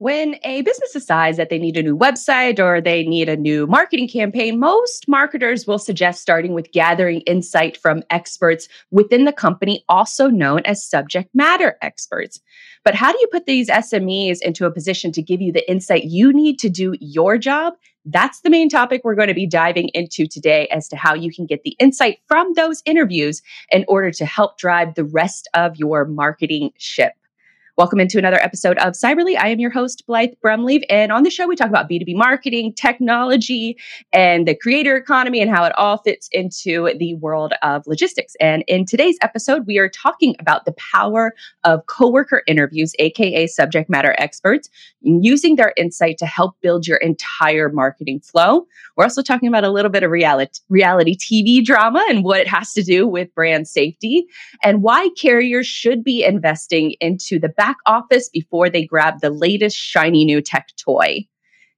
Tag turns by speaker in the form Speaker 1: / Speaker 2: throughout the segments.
Speaker 1: When a business decides that they need a new website or they need a new marketing campaign, most marketers will suggest starting with gathering insight from experts within the company, also known as subject matter experts. But how do you put these SMEs into a position to give you the insight you need to do your job? That's the main topic we're going to be diving into today as to how you can get the insight from those interviews in order to help drive the rest of your marketing ship. Welcome into another episode of Cyberly. I am your host, Blythe Brumleve. And on the show, we talk about B2B marketing, technology, and the creator economy and how it all fits into the world of logistics. And in today's episode, we are talking about the power of coworker interviews, AKA subject matter experts, using their insight to help build your entire marketing flow. We're also talking about a little bit of reality, reality TV drama and what it has to do with brand safety and why carriers should be investing into the back office before they grab the latest shiny new tech toy.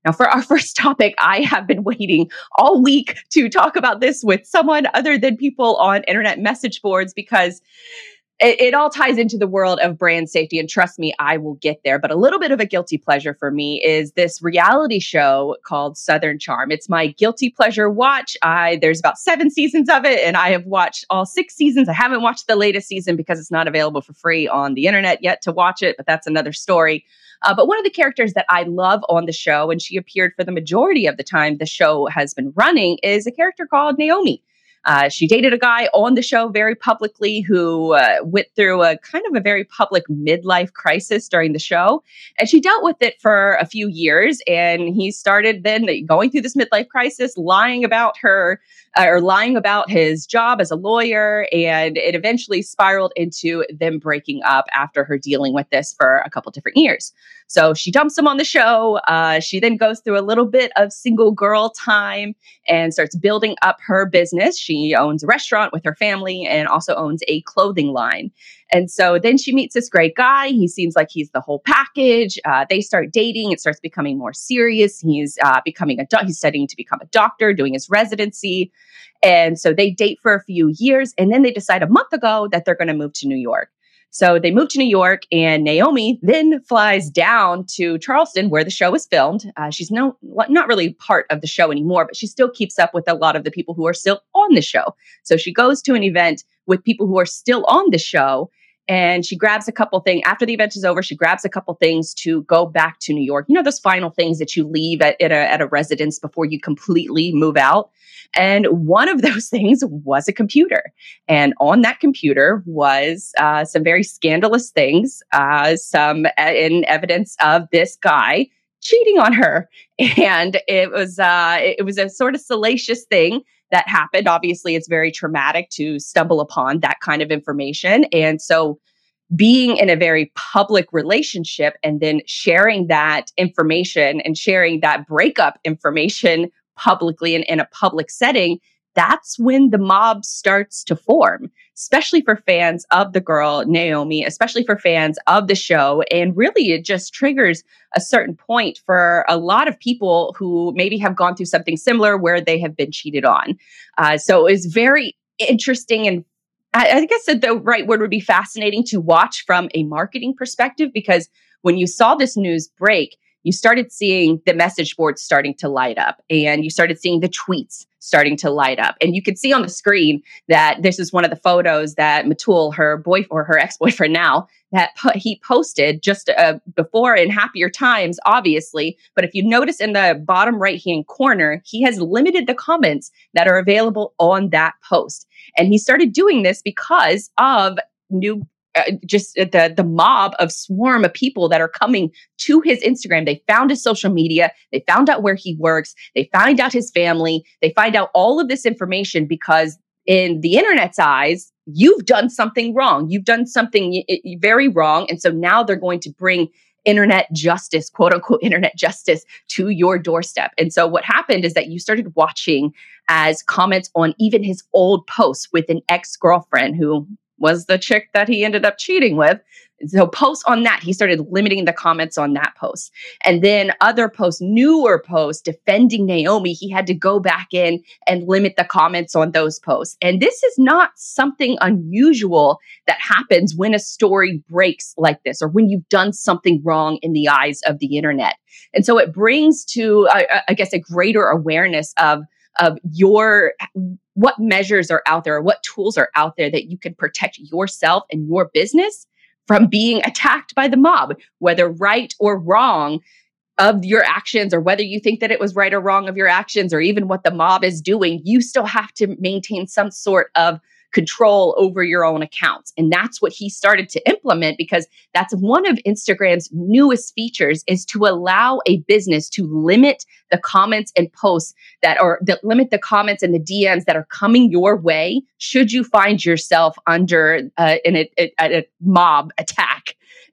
Speaker 1: Now, for our first topic, I have been waiting all week to talk about this with someone other than people on internet message boards because it, it, all ties into the world of brand safety. And trust me, I will get there. But a little bit of a guilty pleasure for me is this reality show called Southern Charm. It's my guilty pleasure watch. I there's about seven seasons of it, and I have watched all six seasons. I haven't watched the latest season because it's not available for free on the internet yet to watch it, but that's another story. Uh, but one of the characters that I love on the show, and she appeared for the majority of the time the show has been running, is a character called Naomi. Uh, she dated a guy on the show very publicly who uh, went through a kind of a very public midlife crisis during the show. And she dealt with it for a few years. And he started then going through this midlife crisis, lying about her uh, or lying about his job as a lawyer. And it eventually spiraled into them breaking up after her dealing with this for a couple different years. So she dumps him on the show. Uh, she then goes through a little bit of single girl time and starts building up her business. She owns a restaurant with her family and also owns a clothing line. And so then she meets this great guy. He seems like he's the whole package. Uh, they start dating. It starts becoming more serious. He's uh, becoming a do- he's studying to become a doctor, doing his residency. And so they date for a few years, and then they decide a month ago that they're going to move to New York. So they move to New York, and Naomi then flies down to Charleston, where the show was filmed. Uh, she's no, not really part of the show anymore, but she still keeps up with a lot of the people who are still on the show. So she goes to an event with people who are still on the show and she grabs a couple things after the event is over she grabs a couple things to go back to new york. You know those final things that you leave at, at, a, at a residence before you completely move out? And one of those things was a computer. And on that computer was uh, some very scandalous things uh, some in evidence of this guy cheating on her. And it was uh, it was a sort of salacious thing that happened. Obviously, it's very traumatic to stumble upon that kind of information. And so, being in a very public relationship and then sharing that information and sharing that breakup information publicly and in a public setting that's when the mob starts to form, especially for fans of the girl, Naomi, especially for fans of the show. And really, it just triggers a certain point for a lot of people who maybe have gone through something similar where they have been cheated on. Uh, so it's very interesting and I, I guess the right word would be fascinating to watch from a marketing perspective because when you saw this news break, you started seeing the message boards starting to light up and you started seeing the tweets starting to light up. And you could see on the screen that this is one of the photos that Metul, her boy or her ex-boyfriend now, that he posted just uh, before in happier times, obviously. But if you notice in the bottom right-hand corner, he has limited the comments that are available on that post. And he started doing this because of new uh, just the the mob of swarm of people that are coming to his Instagram. They found his social media, they found out where he works, they find out his family, they find out all of this information because in the internet's eyes, you've done something wrong. You've done something very wrong, and so now they're going to bring internet justice, quote unquote internet justice to your doorstep. And so what happened is that you started watching as comments on even his old posts with an ex-girlfriend who was the chick that he ended up cheating with. So posts on that, he started limiting the comments on that post. And then other posts, newer posts defending Naomi, he had to go back in and limit the comments on those posts. And this is not something unusual that happens when a story breaks like this or when you've done something wrong in the eyes of the internet. And so it brings to, I, I guess, a greater awareness of of your what measures are out there, what tools are out there that you can protect yourself and your business from being attacked by the mob, whether right or wrong of your actions, or whether you think that it was right or wrong of your actions, or even what the mob is doing, you still have to maintain some sort of control over your own accounts. And that's what he started to implement because that's one of Instagram's newest features is to allow a business to limit the comments and posts that are that limit the comments and the DMs that are coming your way should you find yourself under uh, in a, a, a mob attack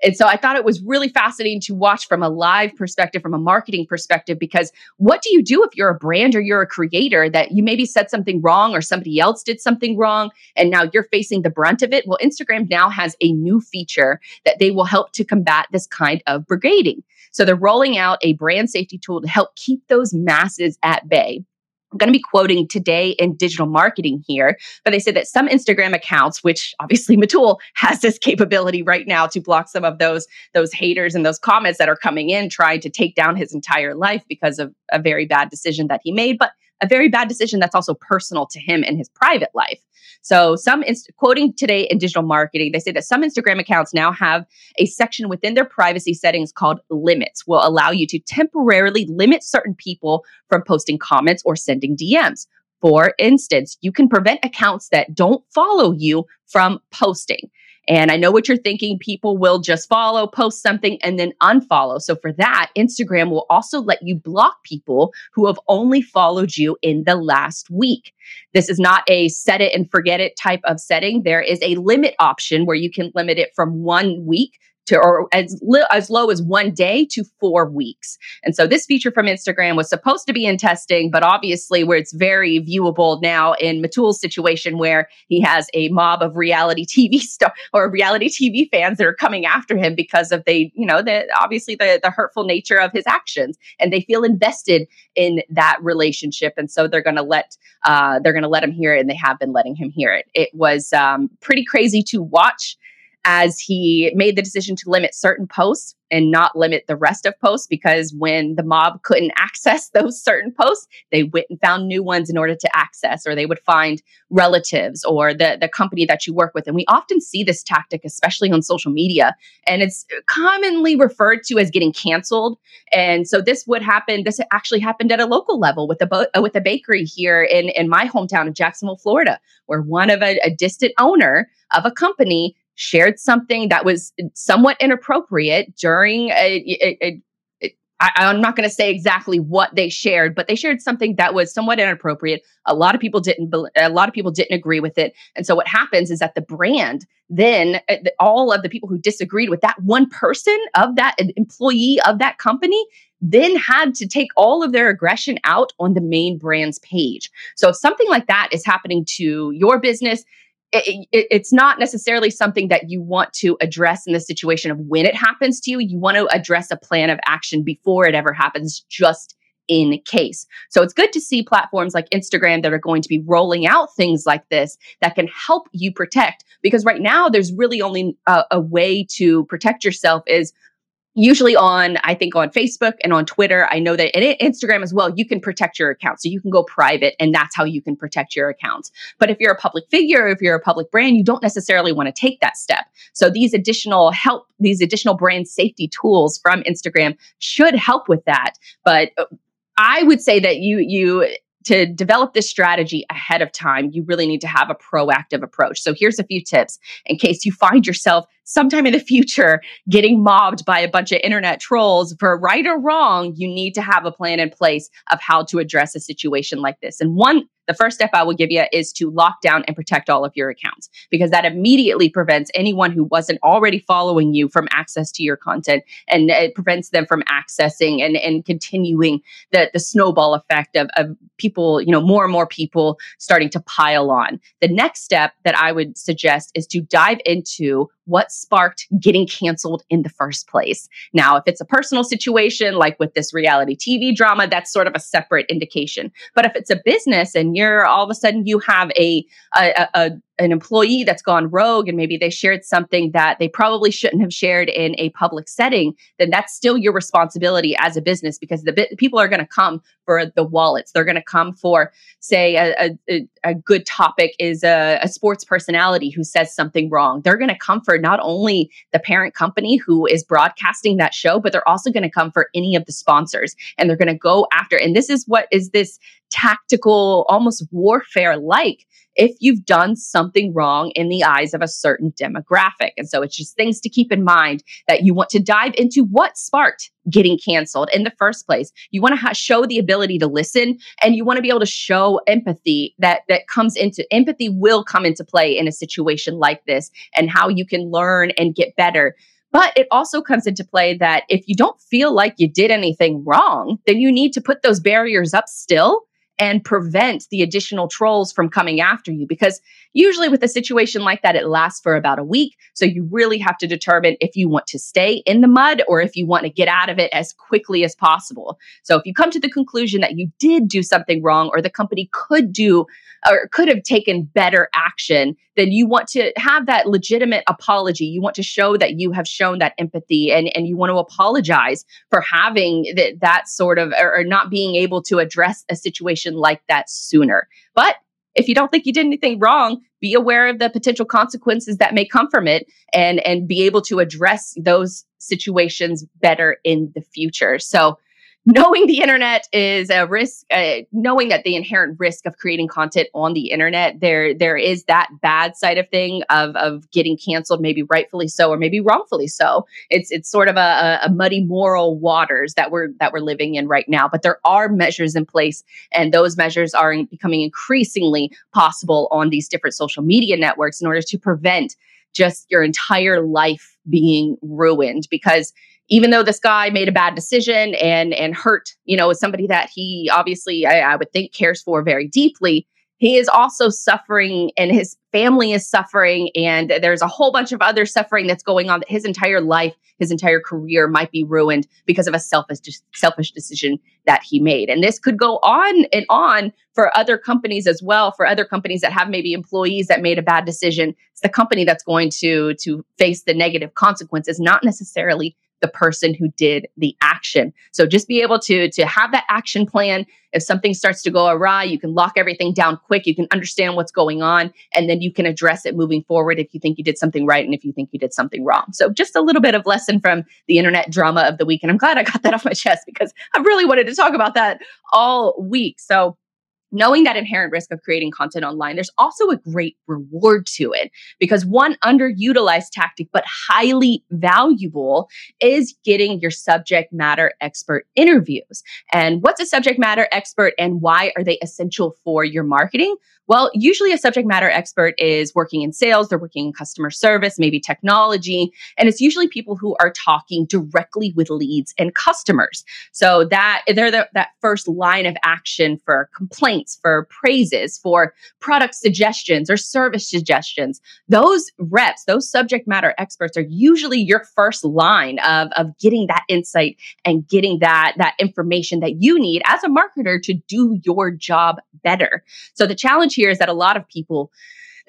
Speaker 1: and so I thought it was really fascinating to watch from a live perspective, from a marketing perspective, because what do you do if you're a brand or you're a creator that you maybe said something wrong or somebody else did something wrong and now you're facing the brunt of it? Well, Instagram now has a new feature that they will help to combat this kind of brigading. So they're rolling out a brand safety tool to help keep those masses at bay. I'm going to be quoting today in digital marketing here, but they say that some Instagram accounts, which obviously Metul has this capability right now to block some of those those haters and those comments that are coming in trying to take down his entire life because of a very bad decision that he made. But a very bad decision that's also personal to him in his private life. So, some inst- quoting today in digital marketing, they say that some Instagram accounts now have a section within their privacy settings called limits, will allow you to temporarily limit certain people from posting comments or sending DMs. For instance, you can prevent accounts that don't follow you from posting. And I know what you're thinking. People will just follow, post something, and then unfollow. So for that, Instagram will also let you block people who have only followed you in the last week. This is not a set it and forget it type of setting. There is a limit option where you can limit it from one week to or as li- as low as one day to four weeks. And so this feature from Instagram was supposed to be in testing, but obviously where it's very viewable now in Metul's situation where he has a mob of reality TV star or reality TV fans that are coming after him because of they, you know, the obviously the the hurtful nature of his actions, and they feel invested in that relationship, and so they're going to let uh, they're going to let him hear it, and they have been letting him hear it. It was um, pretty crazy to watch as he made the decision to limit certain posts and not limit the rest of posts because when the mob couldn't access those certain posts, they went and found new ones in order to access, or they would find relatives or the, the company that you work with. And we often see this tactic, especially on social media, and it's commonly referred to as getting canceled. And so this would happen. This actually happened at a local level with a bo- uh, with a bakery here in in my hometown of Jacksonville, Florida, where one of a, a distant owner of a company shared something that was somewhat inappropriate during a, a, a I, am not going to say exactly what they shared, but they shared something that was somewhat inappropriate. A lot of people didn't. A lot of people didn't agree with it, and so what happens is that the brand then uh, all of the people who disagreed with that one person of that employee of that company then had to take all of their aggression out on the main brand's page. So if something like that is happening to your business, it, it, it's not necessarily something that you want to address in the situation of when it happens to you. You want to address a plan of action before it ever happens, just in case. So it's good to see platforms like Instagram that are going to be rolling out things like this that can help you protect. Because right now, there's really only a, a way to protect yourself is usually on i think on facebook and on twitter i know that and instagram as well you can protect your account. So you can go private and that's how you can protect your accounts but if you're a public figure if you're a public brand you don't necessarily want to take that step. So these additional help these additional brand safety tools from instagram should help with that. But uh, i would say that you you to develop this strategy ahead of time, you really need to have a proactive approach. So here's a few tips in case you find yourself sometime in the future getting mobbed by a bunch of internet trolls for right or wrong, you need to have a plan in place of how to address a situation like this. And one the first step I will give you is to lock down and protect all of your accounts because that immediately prevents anyone who wasn't already following you from access to your content and it prevents them from accessing and, and continuing the, the snowball effect of, of people, you know, more and more people starting to pile on. The next step that I would suggest is to dive into what sparked getting canceled in the first place. Now, if it's a personal situation, like with this reality TV drama, that's sort of a separate indication. But if it's a business and you're all of a sudden you have a, a, a an employee that's gone rogue and maybe they shared something that they probably shouldn't have shared in a public setting, then that's still your responsibility as a business because the bi- people are going to come for the wallets. They're going to come for, say, a, a, a good topic is a, a, sports personality who says something wrong. They're going to come for not only the parent company who is broadcasting that show, but they're also going to come for any of the sponsors and they're going to go after. And this is what is this tactical, almost warfare like if you've done something wrong in the eyes of a certain demographic. And so it's just things to keep in mind that you want to dive into what sparked getting canceled in the first place. You want to ha- show the ability to listen and you want to be able to show empathy that that comes into empathy will come into play in a situation like this and how you can learn and get better. But it also comes into play that if you don't feel like you did anything wrong, then you need to put those barriers up still and prevent the additional trolls from coming after you. Because usually with a situation like that, it lasts for about a week. So you really have to determine if you want to stay in the mud or if you want to get out of it as quickly as possible. So if you come to the conclusion that you did do something wrong or the company could do or could have taken better action, then you want to have that legitimate apology. You want to show that you have shown that empathy and, and you want to apologize for having that, that sort of or, or not being able to address a situation like that sooner. But if you don't think you did anything wrong, be aware of the potential consequences that may come from it and and be able to address those situations better in the future. So knowing the internet is a risk uh, knowing that the inherent risk of creating content on the internet there there is that bad side of thing of of getting canceled maybe rightfully so or maybe wrongfully so. It's it's sort of a, a muddy moral waters that we're that we're living in right now but there are measures in place and those measures are becoming increasingly possible on these different social media networks in order to prevent just your entire life being ruined because even though this guy made a bad decision and and hurt you know somebody that he obviously I, I, would think cares for very deeply he is also suffering and his family is suffering and there's a whole bunch of other suffering that's going on that his entire life his entire career might be ruined because of a selfish selfish decision that he made. And this could go on and on for other companies as well for other companies that have maybe employees that made a bad decision. It's the company that's going to to face the negative consequences not necessarily the person who did the action. So just be able to to have that action plan. If something starts to go awry, you can lock everything down quick. You can understand what's going on and then you can address it moving forward if you think you did something right and if you think you did something wrong. So just a little bit of lesson from the internet drama of the week and I'm glad I got that off my chest because I really wanted to talk about that all week. So knowing that inherent risk of creating content online, there's also a great reward to it because one underutilized tactic, but highly valuable, is getting your subject matter expert interviews. And what's a subject matter expert and why are they essential for your marketing? Well, usually a subject matter expert is working in sales, they're working in customer service, maybe technology, and it's usually people who are talking directly with leads and customers. So that they're the, that first line of action for complaints, for praises, for product suggestions or service suggestions. Those reps, those subject matter experts are usually your first line of, of getting that insight and getting that, that information that you need as a marketer to do your job better. So the challenge here is that a lot of people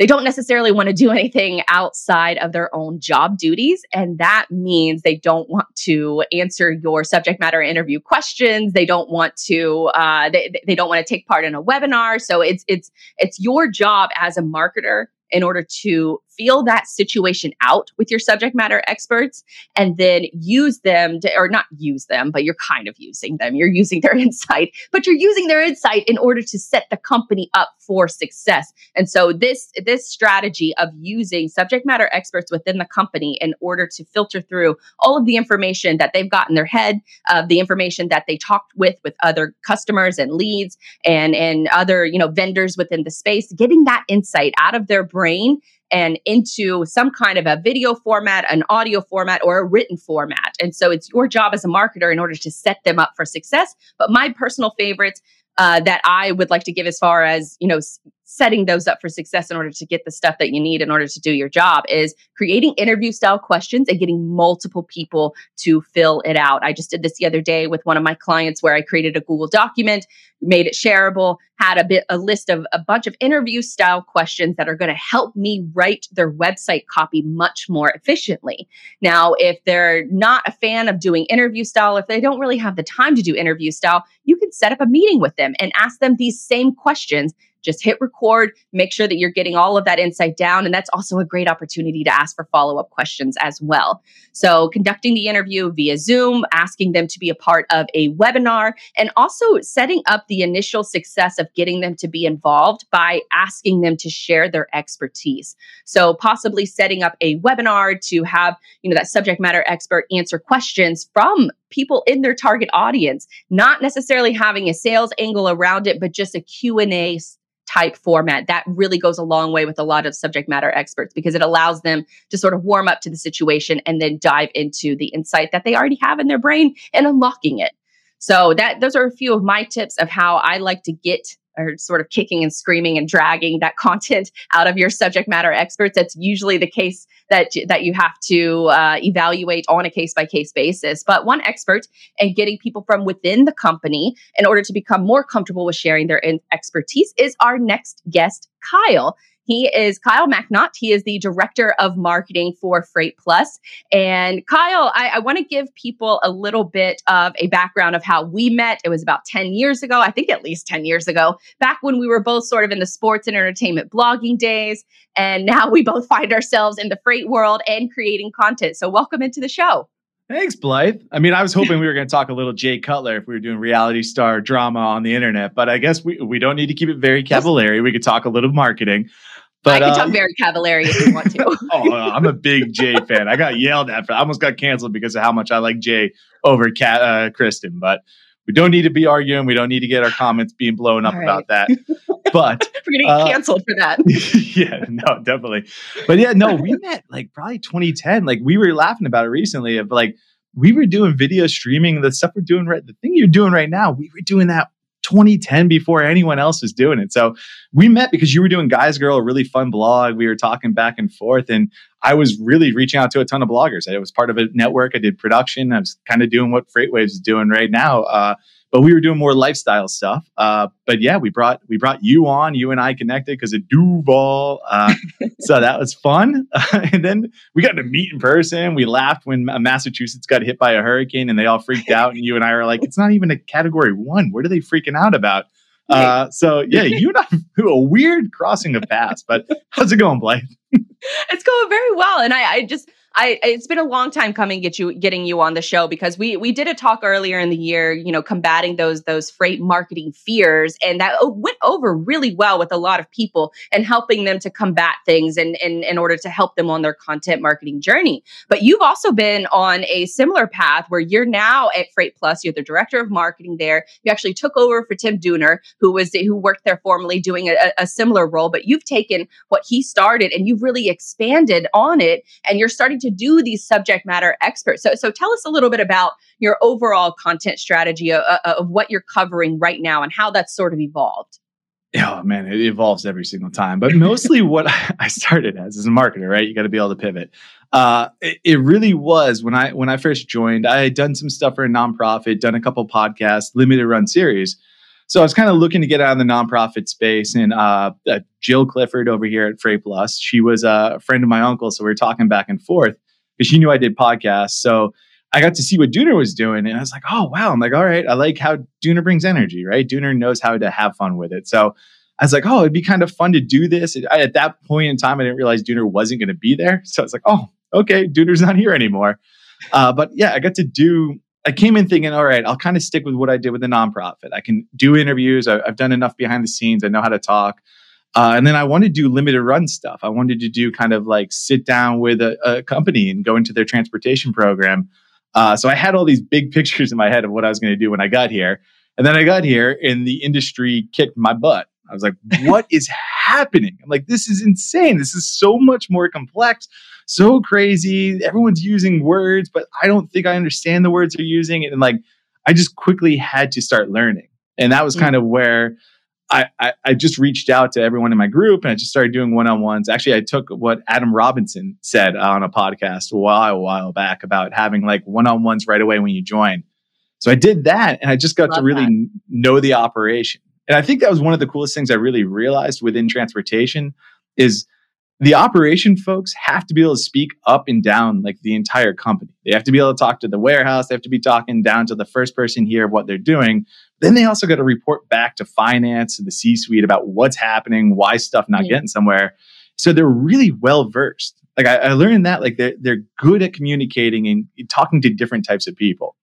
Speaker 1: they don't necessarily want to do anything outside of their own job duties. And that means they don't want to answer your subject matter interview questions. They don't want to, uh, they, they don't want to take part in a webinar. So it's, it's, it's your job as a marketer in order to feel that situation out with your subject matter experts and then use them to, or not use them, but you're kind of using them. You're using their insight, but you're using their insight in order to set the company up for success. And so this this strategy of using subject matter experts within the company in order to filter through all of the information that they've got in their head, of uh, the information that they talked with with other customers and leads and and other, you know, vendors within the space, getting that insight out of their brain and into some kind of a video format, an audio format, or a written format. And so it's your job as a marketer in order to set them up for success. But my personal favorites uh, that I would like to give as far as, you know, setting those up for success in order to get the stuff that you need in order to do your job is creating interview style questions and getting multiple people to fill it out. I just did this the other day with one of my clients where I created a Google document, made it shareable, had a bit a list of a bunch of interview style questions that are going to help me write their website copy much more efficiently. Now, if they're not a fan of doing interview style, if they don't really have the time to do interview style, you can set up a meeting with them and ask them these same questions just hit record, make sure that you're getting all of that insight down. And that's also a great opportunity to ask for follow up questions as well. So, conducting the interview via Zoom, asking them to be a part of a webinar, and also setting up the initial success of getting them to be involved by asking them to share their expertise. So, possibly setting up a webinar to have, you know, that subject matter expert answer questions from people in their target audience, not necessarily having a sales angle around it, but just a Q&A type format that really goes a long way with a lot of subject matter experts because it allows them to sort of warm up to the situation and then dive into the insight that they already have in their brain and unlocking it. So that those are a few of my tips of how I like to get or sort of kicking and screaming and dragging that content out of your subject matter experts. That's usually the case that that you have to uh, evaluate on a case by case basis. But one expert and getting people from within the company in order to become more comfortable with sharing their expertise is our next guest, Kyle. He is Kyle MacNaught. He is the director of marketing for Freight Plus. And Kyle, I, I want to give people a little bit of a background of how we met. It was about 10 years ago, I think at least 10 years ago, back when we were both sort of in the sports and entertainment blogging days. And now we both find ourselves in the freight world and creating content. So, welcome into the show.
Speaker 2: Thanks, Blythe. I mean, I was hoping we were going to talk a little Jay Cutler if we were doing reality star drama on the internet, but I guess we, we don't need to keep it very cavalier. We could talk a little marketing.
Speaker 1: But, I can uh, talk very cavalier if you want to. oh,
Speaker 2: I'm a big Jay fan. I got yelled at for. I almost got canceled because of how much I like Jay over Kat, uh, Kristen. But we don't need to be arguing. We don't need to get our comments being blown up right. about that. But
Speaker 1: we're getting uh, canceled for that.
Speaker 2: yeah, no, definitely. But yeah, no, we met like probably 2010. Like we were laughing about it recently. Of like we were doing video streaming, the stuff we're doing right, the thing you're doing right now. We were doing that 2010 before anyone else was doing it. So we met because you were doing Guys Girl, a really fun blog. We were talking back and forth, and I was really reaching out to a ton of bloggers. I was part of a network. I did production. I was kind of doing what FreightWaves is doing right now. Uh, but we were doing more lifestyle stuff. Uh, but yeah, we brought we brought you on. You and I connected because of Duval, uh, so that was fun. and then we got to meet in person. We laughed when Massachusetts got hit by a hurricane, and they all freaked out. And you and I were like, "It's not even a Category One. What are they freaking out about?" Uh, so yeah, you and I a weird crossing of paths. But how's it going, Blythe?
Speaker 1: it's going very well, and I, I just I it's been a long time coming get you getting you on the show because we we did a talk earlier in the year, you know, combating those those freight marketing fears, and that went over really well with a lot of people and helping them to combat things and in, in order to help them on their content marketing journey. But you've also been on a similar path where you're now at Freight Plus. You're the director of marketing there. You actually took over for Tim Dooner, who was who worked there formerly, doing a, a similar role. But you've taken what he started and you've really expanded on it, and you're starting to do these subject matter experts. So, so tell us a little bit about your overall content strategy of, uh, uh, of what you're covering right now and how that's sort of evolved.
Speaker 2: Oh man, it evolves every single time. But mostly what I started as is a marketer, right? You got to be able to pivot. Uh, it, it, really was when I when I first joined. I had done some stuff for a nonprofit, done a couple podcasts, limited run series. So I was kind of looking to get out of the nonprofit space. And uh, uh, Jill Clifford over here at Freight Plus, she was a friend of my uncle, so we were talking back and forth because she knew I did podcasts. So I got to see what Dooner was doing, and I was like, oh wow! I'm like, all right, I like how Dooner brings energy, right? Dooner knows how to have fun with it. So I was like, oh, it'd be kind of fun to do this. I, at that point in time, I didn't realize Dooner wasn't going to be there. So I was like, oh, okay, Dooner's not here anymore. Uh, but yeah, I got to do, I came in thinking, all right, I'll kind of stick with what I did with the nonprofit. I can do interviews. I, have done enough behind the scenes. I know how to talk. Uh, and then I wanted to do limited run stuff. I wanted to do kind of like sit down with a, a company and go into their transportation program. Uh, so I had all these big pictures in my head of what I was going to do when I got here. And then I got here and the industry kicked my butt. I was like, what is happening? I'm like, this is insane. This is so much more complex, so crazy. Everyone's using words, but I don't think I understand the words they're using. And like, I just quickly had to start learning. And that was mm. kind of where I, I, I, just reached out to everyone in my group and I just started doing one on ones. Actually, I took what Adam Robinson said on a podcast a while, a while back about having like one on ones right away when you join. So I did that and I just got Love to really know the operation. And I think that was one of the coolest things I really realized within transportation is the operation folks have to be able to speak up and down like the entire company. They have to be able to talk to the warehouse. They have to be talking down to the first person here of what they're doing. Then they also got to report back to finance and the C suite about what's happening, why stuff not getting somewhere. So they're really well versed. Like I, I, learned that like they're they're good at communicating and talking to different types of people.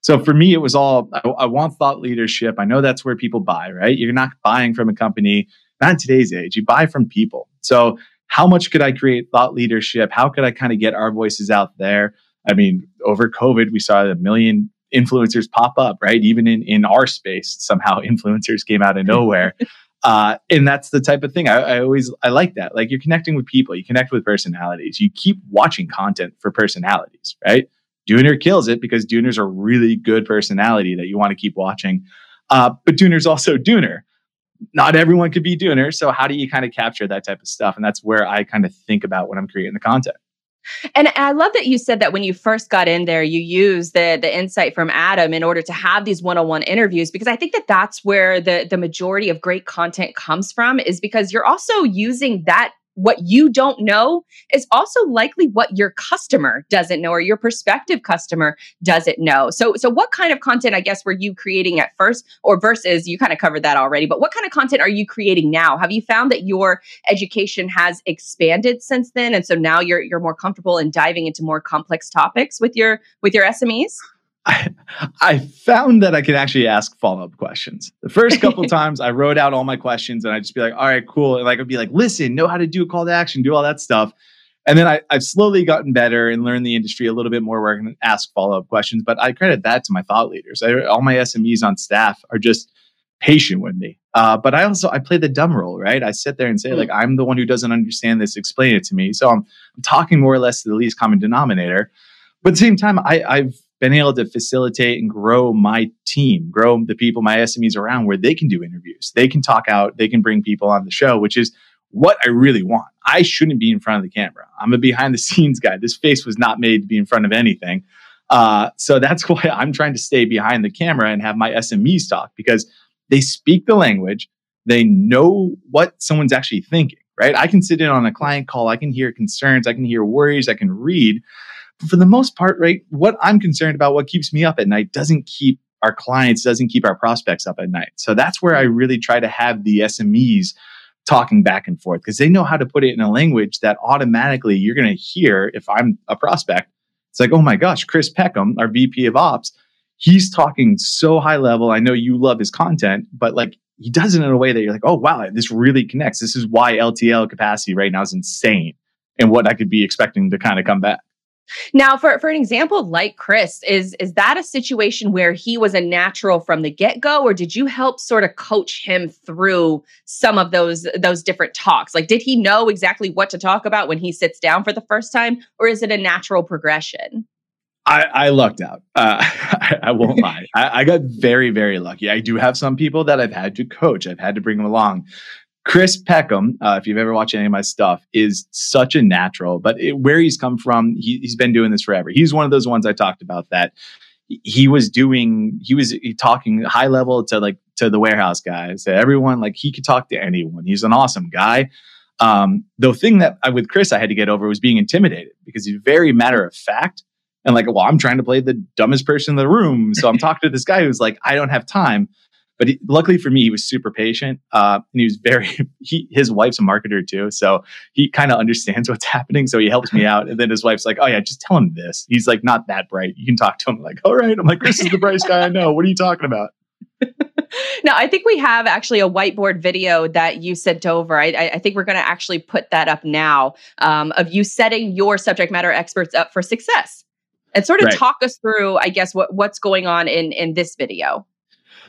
Speaker 2: So for me, it was all I, I want thought leadership. I know that's where people buy, right? You're not buying from a company, not in today's age. You buy from people. So how much could I create thought leadership? How could I kind of get our voices out there? I mean, over COVID, we saw a million influencers pop up, right? Even in, in our space, somehow influencers came out of nowhere. uh, and that's the type of thing I, I always, I like that. Like you're connecting with people, you connect with personalities, you keep watching content for personalities, right? Dooner kills it because Dooner's a really good personality that you want to keep watching. Uh, but Dooner's also Dooner. Not everyone could be Dooner. So how do you kind of capture that type of stuff? And that's where I kind of think about when I'm creating the content.
Speaker 1: And I love that you said that when you first got in there, you used the the insight from Adam in order to have these one on one interviews because I think that that's where the the majority of great content comes from is because you're also using that what you don't know is also likely what your customer doesn't know or your prospective customer doesn't know. So so what kind of content I guess were you creating at first or versus you kind of covered that already, but what kind of content are you creating now? Have you found that your education has expanded since then and so now you're you're more comfortable in diving into more complex topics with your with your SMEs?
Speaker 2: I, I found that I could actually ask follow up questions. The first couple times I wrote out all my questions and I'd just be like, all right, cool. And like, I'd be like, listen, know how to do a call to action, do all that stuff. And then I, have slowly gotten better and learned the industry a little bit more where I can ask follow up questions. But I credit that to my thought leaders. I, all my SMEs on staff are just patient with me. Uh, but I also I play the dumb role, right? I sit there and say mm. like I'm the one who doesn't understand this. Explain it to me. So I'm, I'm talking more or less to the least common denominator. But at the same time, I, I've been able to facilitate and grow my team, grow the people, my SMEs around where they can do interviews. They can talk out, they can bring people on the show, which is what I really want. I shouldn't be in front of the camera. I'm a behind the scenes guy. This face was not made to be in front of anything. Uh, so that's why I'm trying to stay behind the camera and have my SMEs talk because they speak the language. They know what someone's actually thinking, right? I can sit in on a client call. I can hear concerns. I can hear worries. I can read for the most part, right, what I'm concerned about, what keeps me up at night, doesn't keep our clients, doesn't keep our prospects up at night. So that's where I really try to have the SMEs talking back and forth because they know how to put it in a language that automatically you're going to hear if I'm a prospect. It's like, oh my gosh, Chris Peckham, our VP of Ops, he's talking so high level. I know you love his content, but like he does it in a way that you're like, oh wow, this really connects. This is why LTL capacity right now is insane and what I could be expecting to kind of come back.
Speaker 1: Now, for, for an example like Chris, is is that a situation where he was a natural from the get-go, or did you help sort of coach him through some of those those different talks? Like, did he know exactly what to talk about when he sits down for the first time, or is it a natural progression?
Speaker 2: I, I lucked out. Uh, I, I, won't lie. I, I, got very, very lucky. I do have some people that I've had to coach. I've had to bring them along. Chris Peckham, uh, if you've ever watched any of my stuff, is such a natural. But it, where he's come from, he, he's been doing this forever. He's one of those ones I talked about that he was doing. He was talking high level to like to the warehouse guys, to everyone. Like he could talk to anyone. He's an awesome guy. Um, the thing that I, with Chris I had to get over was being intimidated because he's very matter of fact and like, well, I'm trying to play the dumbest person in the room, so I'm talking to this guy who's like, I don't have time But he, luckily for me, he was super patient, uh, and he was very. He, his wife's a marketer too, so he kind of understands what's happening. So he helps me out, and then his wife's like, "Oh yeah, just tell him this." He's like, "Not that bright. You can talk to him." I'm like, all right. I'm like, "This is the brightest guy I know. What are you talking about?"
Speaker 1: now, I think we have actually a whiteboard video that you sent over. I, I think we're going to actually put that up now um, of you setting your subject matter experts up for success and sort of right. talk us through, I guess, what, what's going on in, in this video.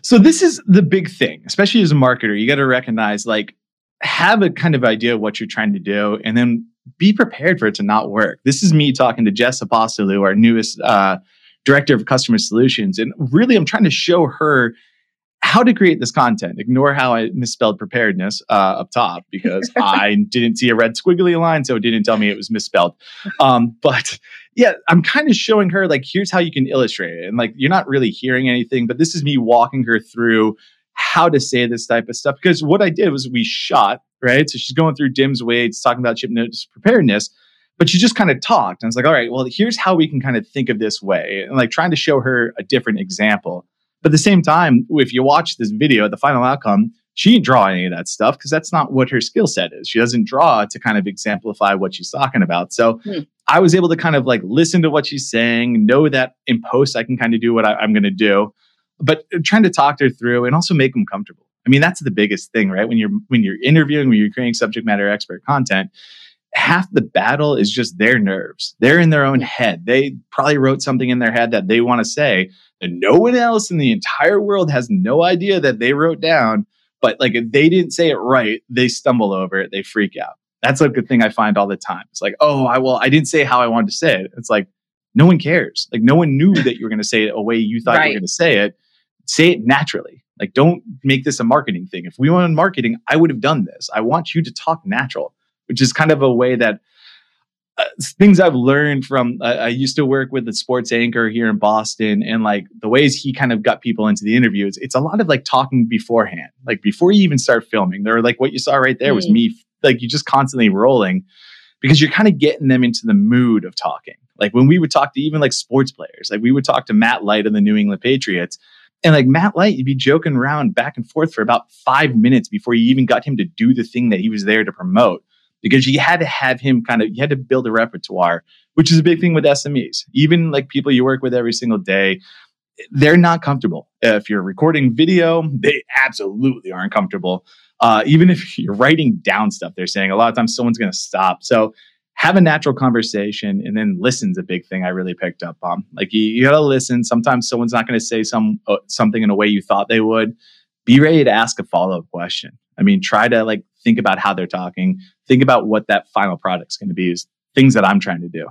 Speaker 2: So, this is the big thing, especially as a marketer. You got to recognize, like, have a kind of idea of what you're trying to do and then be prepared for it to not work. This is me talking to Jess Apostolou, our newest uh, director of customer solutions. And really, I'm trying to show her how to create this content. Ignore how I misspelled preparedness uh, up top because I didn't see a red squiggly line, so it didn't tell me it was misspelled. Um, but yeah, I'm kind of showing her like, here's how you can illustrate it. And like, you're not really hearing anything, but this is me walking her through how to say this type of stuff. Because what I did was we shot, right? So she's going through Dim's weights, talking about chip notes preparedness but she just kind of talked and it's like all right well here's how we can kind of think of this way and like trying to show her a different example but at the same time, if you watch this video, the final outcome, she didn't draw any of that stuff because that's not what her skill set is. She doesn't draw to kind of exemplify what she's talking about. So hmm. I was able to kind of like listen to what she's saying, know that in post I can kind of do what I, am going to do, but trying to talk her through and also make them comfortable. I mean, that's the biggest thing, right? When you're when you're interviewing, when you're creating subject matter expert content, half the battle is just their nerves. They're in their own head. They probably wrote something in their head that they want to say that no one else in the entire world has no idea that they wrote down. But like if they didn't say it right, they stumble over it, they freak out. That's like the thing I find all the time. It's like, oh, I well, I didn't say how I wanted to say it. It's like no one cares. Like no one knew that you were going to say it a way you thought right. you were going to say it. Say it naturally. Like don't make this a marketing thing. If we wanted marketing, I would have done this. I want you to talk natural which is kind of a way that uh, things I've learned from. Uh, I used to work with a sports anchor here in Boston, and like the ways he kind of got people into the interviews, it's a lot of like talking beforehand, like before you even start filming. They're like what you saw right there mm. was me, like you just constantly rolling because you're kind of getting them into the mood of talking. Like when we would talk to even like sports players, like we would talk to Matt Light of the New England Patriots. And like Matt Light, you'd be joking around back and forth for about five minutes before you even got him to do the thing that he was there to promote because you had to have him kind of you had to build a repertoire which is a big thing with smes even like people you work with every single day they're not comfortable. If you're recording video they absolutely aren't comfortable. Uh, even if you're writing down stuff they're saying a lot of times someone's going to stop. So have a natural conversation and then listen's a big thing i really picked up on. Like you, you gotta listen. Sometimes someone's not going to say some uh, something in a way you thought they would. Be ready to ask a follow-up question. I mean try to like think about how they're talking, think about what that final product's going to be is things that I'm trying to do.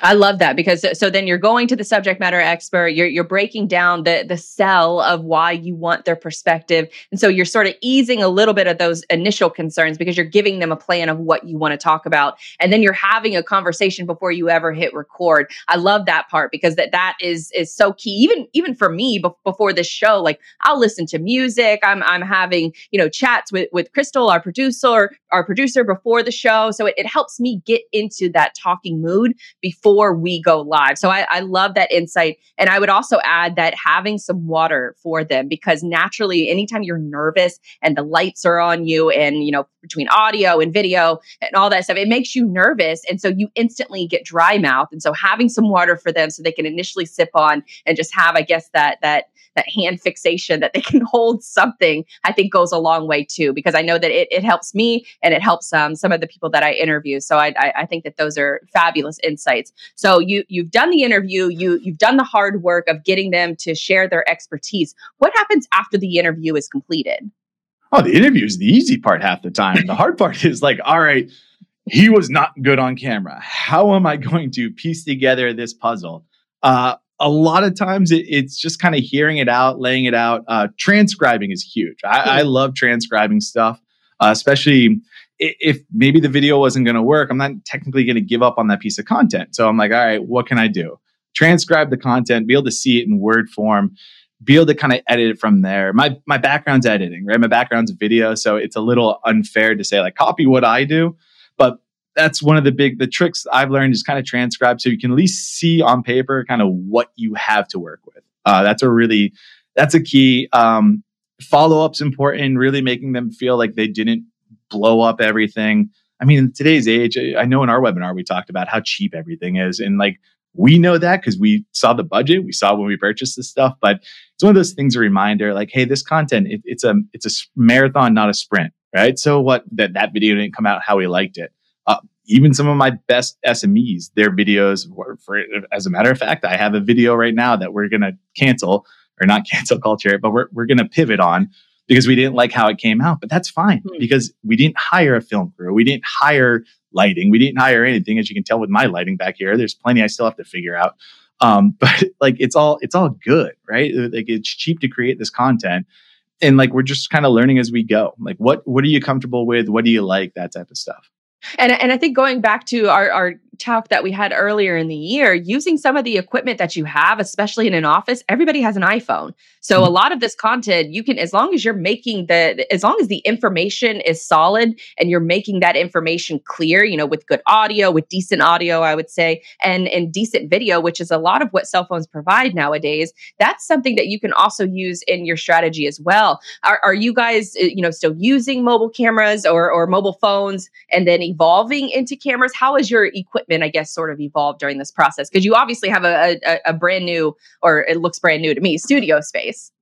Speaker 1: I love that because so then you're going to the subject matter expert, you're you're breaking down the the sell of why you want their perspective. And so you're sort of easing a little bit of those initial concerns because you're giving them a plan of what you want to talk about. And then you're having a conversation before you ever hit record. I love that part because that that is is so key. Even even for me be- before this show, like I'll listen to music. I'm I'm having, you know, chats with with Crystal, our producer, our producer before the show. So it, it helps me get into that talking mood before before we go live. So I, I love that insight. And I would also add that having some water for them because naturally, anytime you're nervous and the lights are on you and, you know, between audio and video and all that stuff, it makes you nervous. And so you instantly get dry mouth. And so having some water for them so they can initially sip on and just have, I guess, that, that, that hand fixation that they can hold something, I think goes a long way too, because I know that it, it helps me and it helps um, some of the people that I interview. So I, I, I think that those are fabulous insights. So you you've done the interview, you you've done the hard work of getting them to share their expertise. What happens after the interview is completed?
Speaker 2: Oh, the interview is the easy part half the time. The hard part is like, all right, he was not good on camera. How am I going to piece together this puzzle? Uh, a lot of times it, it's just kind of hearing it out, laying it out. Uh, transcribing is huge. I, I love transcribing stuff, uh, especially if maybe the video wasn't going to work. I'm not technically going to give up on that piece of content. So I'm like, all right, what can I do? Transcribe the content, be able to see it in word form, be able to kind of edit it from there. My my background's editing, right? My background's video, so it's a little unfair to say like copy what I do, but that's one of the big the tricks I've learned is kind of transcribe so you can at least see on paper kind of what you have to work with. Uh, that's a really that's a key. Um, follow up's important, really making them feel like they didn't blow up everything. I mean, in today's age, I know in our webinar we talked about how cheap everything is. And like we know that because we saw the budget, we saw when we purchased this stuff. But it's one of those things, a reminder, like, hey, this content, it, it's a it's a marathon, not a sprint, right? So what that that video didn't come out how we liked it. Uh, even some of my best SMEs, their videos were for as a matter of fact, I have a video right now that we're gonna cancel or not cancel culture, but we're we're gonna pivot on because we didn't like how it came out. But that's fine mm-hmm. because we didn't hire a film crew. We didn't hire lighting. We didn't hire anything, as you can tell with my lighting back here. There's plenty I still have to figure out. Um, but like it's all it's all good, right? Like it's cheap to create this content. And like we're just kind of learning as we go. Like what what are you comfortable with? What do you like? That type of stuff.
Speaker 1: And and I think going back to our our talk that we had earlier in the year, using some of the equipment that you have, especially in an office, everybody has an iPhone. So mm-hmm. a lot of this content, you can, as long as you're making the, as long as the information is solid and you're making that information clear, you know, with good audio, with decent audio, I would say, and and decent video, which is a lot of what cell phones provide nowadays. That's something that you can also use in your strategy as well. Are, are you guys, uh, you know, still using mobile cameras or or mobile phones and then evolving into cameras? How is your equipment? I guess, sort of evolved during this process? Because you obviously have a, a, a brand new, or it looks brand new to me, studio space.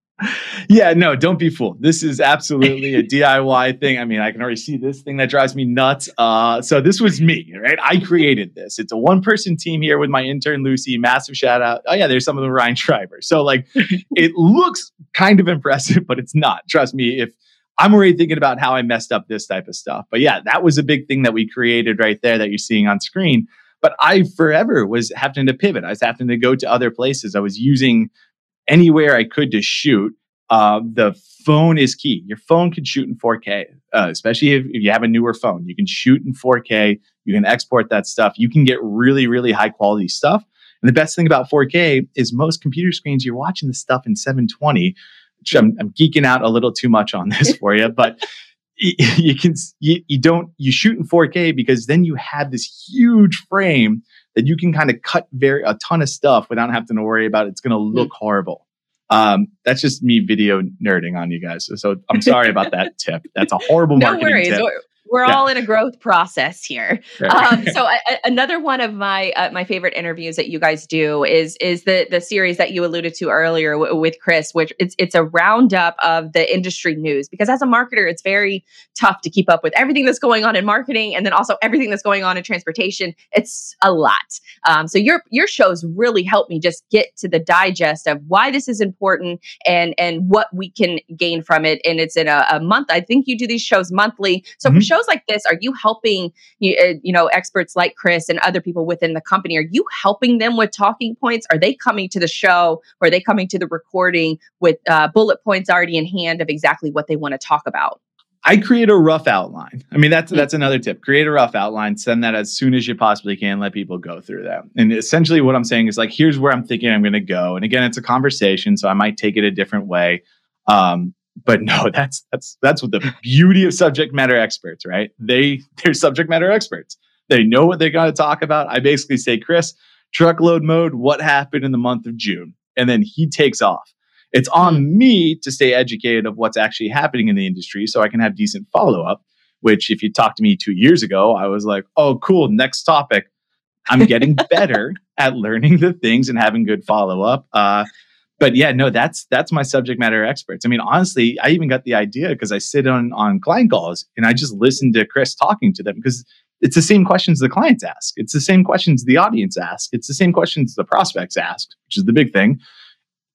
Speaker 2: Yeah, no, don't be fooled. This is absolutely a DIY thing. I mean, I can already see this thing that drives me nuts. Uh, so this was me, right? I created this. It's a one-person team here with my intern Lucy. Massive shout out. Oh yeah, there's some of the Ryan Schreiber. So like, it looks kind of impressive, but it's not. Trust me. If I'm already thinking about how I messed up this type of stuff. But yeah, that was a big thing that we created right there that you're seeing on screen. But I forever was having to pivot. I was having to go to other places. I was using anywhere I could to shoot. Uh, the phone is key. Your phone can shoot in 4K, uh, especially if, if you have a newer phone. You can shoot in 4K. You can export that stuff. You can get really, really high quality stuff. And the best thing about 4K is most computer screens, you're watching the stuff in 720. I'm, I'm geeking out a little too much on this for you, but you can you, you don't you shoot in 4K because then you have this huge frame that you can kind of cut very a ton of stuff without having to worry about it. it's going to look mm. horrible. Um, that's just me video nerding on you guys. So, so I'm sorry about that tip. That's a horrible no marketing worries. tip
Speaker 1: we're yeah. all in a growth process here. Um, so another one of my uh, my favorite interviews that you guys do is is the the series that you alluded to earlier w- with Chris, which it's it's a roundup of the industry news. Because as a marketer, it's very tough to keep up with everything that's going on in marketing, and then also everything that's going on in transportation. It's a lot. Um, so your your shows really help me just get to the digest of why this is important and and what we can gain from it. And it's in a, a month. I think you do these shows monthly. So mm-hmm. Shows like this, are you helping you, uh, you know experts like Chris and other people within the company? Are you helping them with talking points? Are they coming to the show or are they coming to the recording with uh, bullet points already in hand of exactly what they want to talk about?
Speaker 2: I create a rough outline. I mean, that's that's another tip. Create a rough outline. Send that as soon as you possibly can. Let people go through that. And essentially, what I'm saying is like, here's where I'm thinking I'm going to go. And again, it's a conversation, so I might take it a different way. Um, but no, that's that's that's what the beauty of subject matter experts, right? They they're subject matter experts. They know what they're going to talk about. I basically say, Chris, truckload mode, what happened in the month of June? And then he takes off. It's on hmm. me to stay educated of what's actually happening in the industry so I can have decent follow up. Which, if you talked to me two years ago, I was like, oh, cool, next topic. I'm getting better at learning the things and having good follow up. Uh, but yeah, no, that's that's my subject matter experts. I mean, honestly, I even got the idea because I sit on on client calls and I just listen to Chris talking to them because it's the same questions the clients ask. It's the same questions the audience ask. It's the same questions the prospects ask, which is the big thing.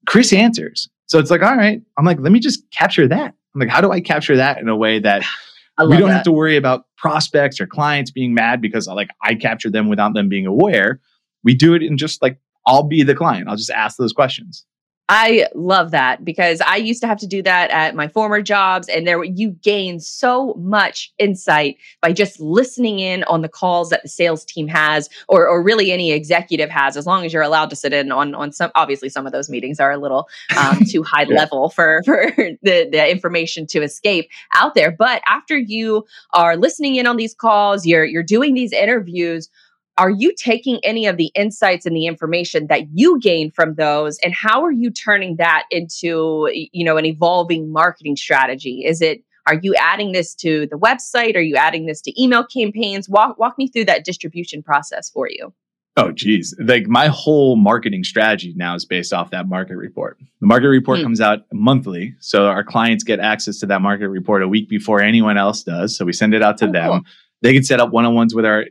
Speaker 2: Chris answers. So it's like, all right, I'm like, let me just capture that. I'm like, how do I capture that in a way that we don't that. have to worry about prospects or clients being mad because like I capture them without them being aware. We do it in just like I'll be the client. I'll just ask those questions.
Speaker 1: I love that because I used to have to do that at my former jobs and there you gain so much insight by just listening in on the calls that the sales team has or or really any executive has as long as you're allowed to sit in on on some obviously some of those meetings are a little um, too high yeah. level for for the the information to escape out there but after you are listening in on these calls you're you're doing these interviews are you taking any of the insights and the information that you gain from those and how are you turning that into you know an evolving marketing strategy is it are you adding this to the website are you adding this to email campaigns walk walk me through that distribution process for you
Speaker 2: Oh, geez. Like my whole marketing strategy now is based off that market report. The market report mm. comes out monthly. So our clients get access to that market report a week before anyone else does. So we send it out to oh, them. Cool they can set up one-on-ones with our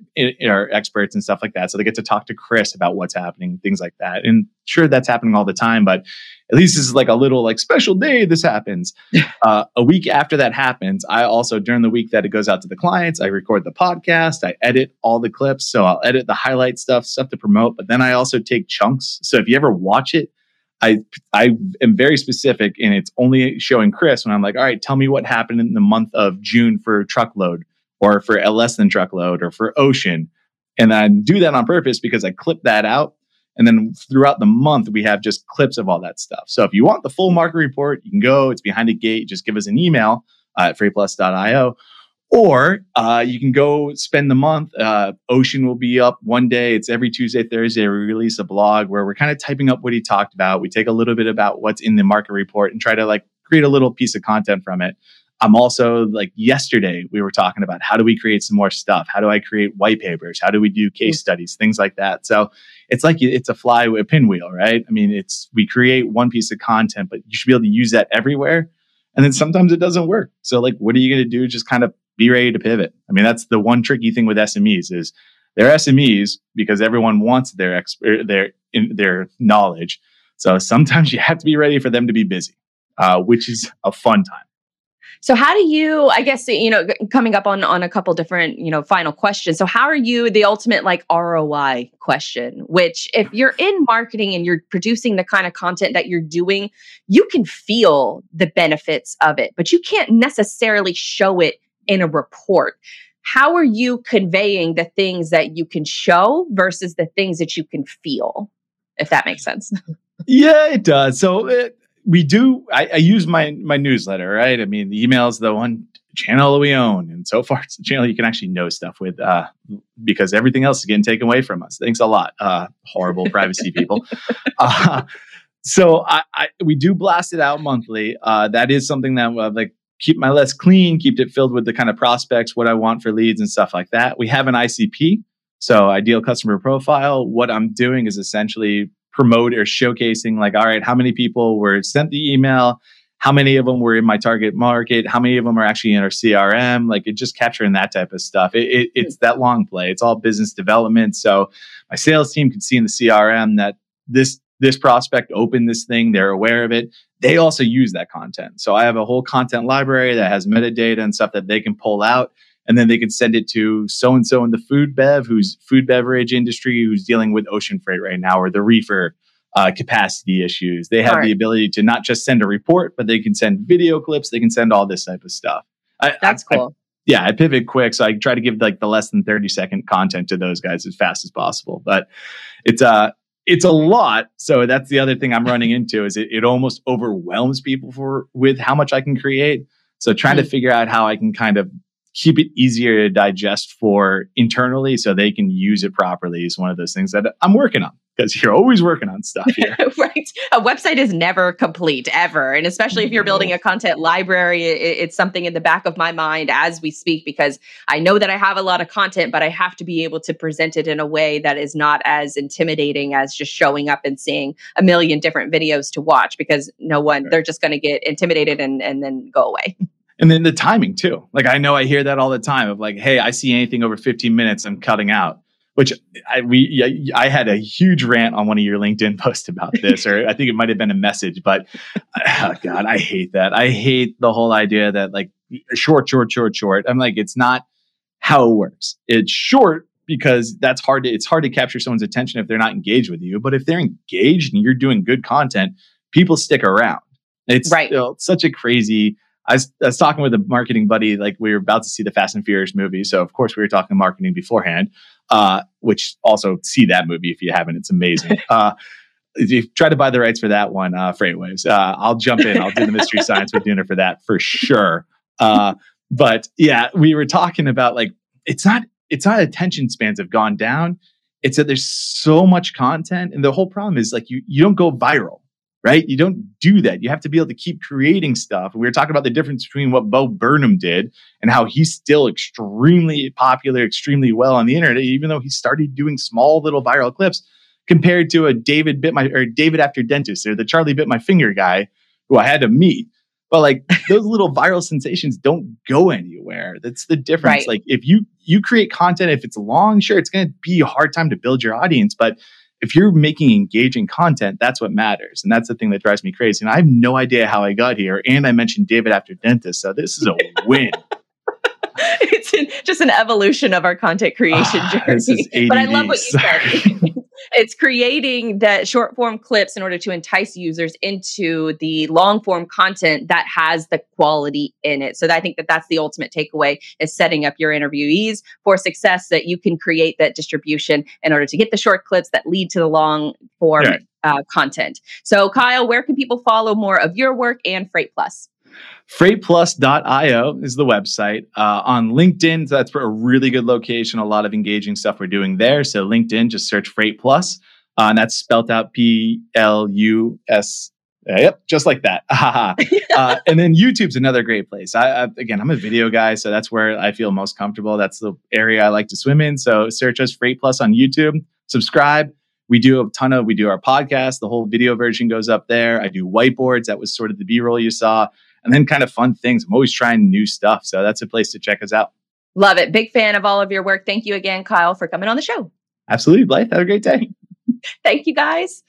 Speaker 2: our experts and stuff like that. So they get to talk to chris about what's happening things like that. And sure that's happening all the time but at least this is like a little like special day this happens. Uh, a week after that happens i also during the week that it goes out to the clients i record the podcast i edit all the clips. So i'll edit the highlight stuff stuff to promote but then i also take chunks. So if you ever watch it I I am very specific and it's only showing Chris when I'm like, all right, tell me what happened in the month of June for truckload or for a less than truckload or for ocean. And I do that on purpose because I clip that out. And then throughout the month, we have just clips of all that stuff. So if you want the full market report, you can go, it's behind a gate. Just give us an email uh, at freightplus.io. Or uh, you can go spend the month. Uh, Ocean will be up one day. It's every Tuesday, Thursday. We release a blog where we're kind of typing up what he talked about. We take a little bit about what's in the market report and try to like create a little piece of content from it. I'm also like yesterday we were talking about how do we create some more stuff? How do I create white papers? How do we do case studies? Things like that. So it's like it's a fly a pinwheel, right? I mean, it's we create one piece of content, but you should be able to use that everywhere. And then sometimes it doesn't work. So like, what are you going to do? Just kind of be ready to pivot. I mean, that's the one tricky thing with SMEs is they're SMEs because everyone wants their expert their in, their knowledge. So sometimes you have to be ready for them to be busy, uh, which is a fun time.
Speaker 1: So how do you, I guess, you know, coming up on on a couple different, you know, final questions. So how are you the ultimate like ROI question, which if you're in marketing and you're producing the kind of content that you're doing, you can feel the benefits of it, but you can't necessarily show it in a report. How are you conveying the things that you can show versus the things that you can feel? If that makes sense.
Speaker 2: yeah, it does. So it, we do I, I, use my my newsletter right? I mean the email is the one channel that we own and so far it's the channel you can actually know stuff with uh, because everything else is getting taken away from us. Thanks a lot uh, horrible privacy people. Uh, so I, I, we do blast it out monthly. Uh, that is something that uh, like keep my list clean keep it filled with the kind of prospects what i want for leads and stuff like that. We have an icp so ideal customer profile. What i'm doing is essentially promote or showcasing like, all right, how many people were sent the email? How many of them were in my target market? How many of them are actually in our CRM? Like it just capturing that type of stuff. It, it, hmm. it's that long play. It's all business development. So my sales team can see in the CRM that this this prospect opened this thing. They're aware of it. They also use that content. So I have a whole content library that has metadata and stuff that they can pull out and then they could send it to so and so in the food bev who's food beverage industry who's dealing with ocean freight right now or the reefer uh, capacity issues. They have right. the ability to not just send a report but they can send video clips they can send all this type of stuff.
Speaker 1: I, that's I, cool.
Speaker 2: I, yeah i pivot quick so i try to give like the less than 30 second content to those guys as fast as possible. But it's uh it's a lot so that's the other thing i'm running into is it, it almost overwhelms people for with how much i can create. So trying mm-hmm. to figure out how i can kind of keep it easier to digest for internally so they can use it properly is one of those things that I'm working on because you're always working on stuff here.
Speaker 1: right. A website is never complete ever. And especially if you're building a mm-hmm. content library, it, it's something in the back of my mind as we speak because I know that I have a lot of content, but I have to be able to present it in a way that is not as intimidating as just showing up and seeing a million different videos to watch because no one, right. they're just going to get intimidated and, and then go away.
Speaker 2: And then the timing too. Like I know I hear that all the time of like, hey, I see anything over 15 minutes, I'm cutting out. Which I we I had a huge rant on one of your LinkedIn posts about this, or I think it might have been a message. But oh God, I hate that. I hate the whole idea that like short, short, short, short. I'm like, it's not how it works. It's short because that's hard to it's hard to capture someone's attention if they're not engaged with you. But if they're engaged and you're doing good content, people stick around. It's right. Such a crazy I was, I was, talking with a marketing buddy, like we were about to see the Fast and Furious movie. So, of course, we were talking marketing beforehand, uh, which also see that movie if you haven't. It's amazing. uh, if you try to buy the rights for that one, uh, Freightwaves, uh, I'll jump in. I'll do the Mystery Science with Duna for that for sure. Uh, but yeah, we were talking about like, it's not, it's not attention spans have gone down. it's that there's so much content, and the whole problem is like you you don't go viral, right? You don't do that. You have to be able to keep creating stuff. We were talking about the difference between what Bo Burnham did and how he's still extremely popular, extremely well on the internet, even though he started doing small little viral clips compared to a David bit my or David after dentist or the Charlie bit my finger guy who I had to meet. But like those little viral sensations don't go anywhere. That's the difference. Right. Like if you you create content, if it's long, sure, it's going to be a hard time to build your audience. But if you're making engaging content, that's what matters, and that's the thing that drives me crazy. And I have no idea how I got here. And I mentioned David after dentist, so this is a win.
Speaker 1: it's just an evolution of our content creation journey. But I love what you said. it's creating that short form clips in order to entice users into the long form content that has the quality in it. So I think that that's the ultimate takeaway is setting up your interviewees for success that you can create that distribution in order to get the short clips that lead to the long form yeah. uh, content. So Kyle, where can people follow more of your work and Freight Plus?
Speaker 2: Freightplus.io is the website. Uh, on LinkedIn, so that's a really good location. A lot of engaging stuff we're doing there. So LinkedIn, just search Freight Plus, uh, and that's spelled out P L U S. Yep, just like that. uh, and then YouTube's another great place. I, I, again, I'm a video guy, so that's where I feel most comfortable. That's the area I like to swim in. So search us Freight Plus on YouTube. Subscribe. We do a ton of we do our podcast. The whole video version goes up there. I do whiteboards. That was sort of the B roll you saw and then kind of fun things. I'm always trying new stuff. So that's a place to check us out.
Speaker 1: Love it. Big fan of all of your work. Thank you again, Kyle, for coming on the show.
Speaker 2: Absolutely, Blythe. Have a great day.
Speaker 1: Thank you, guys.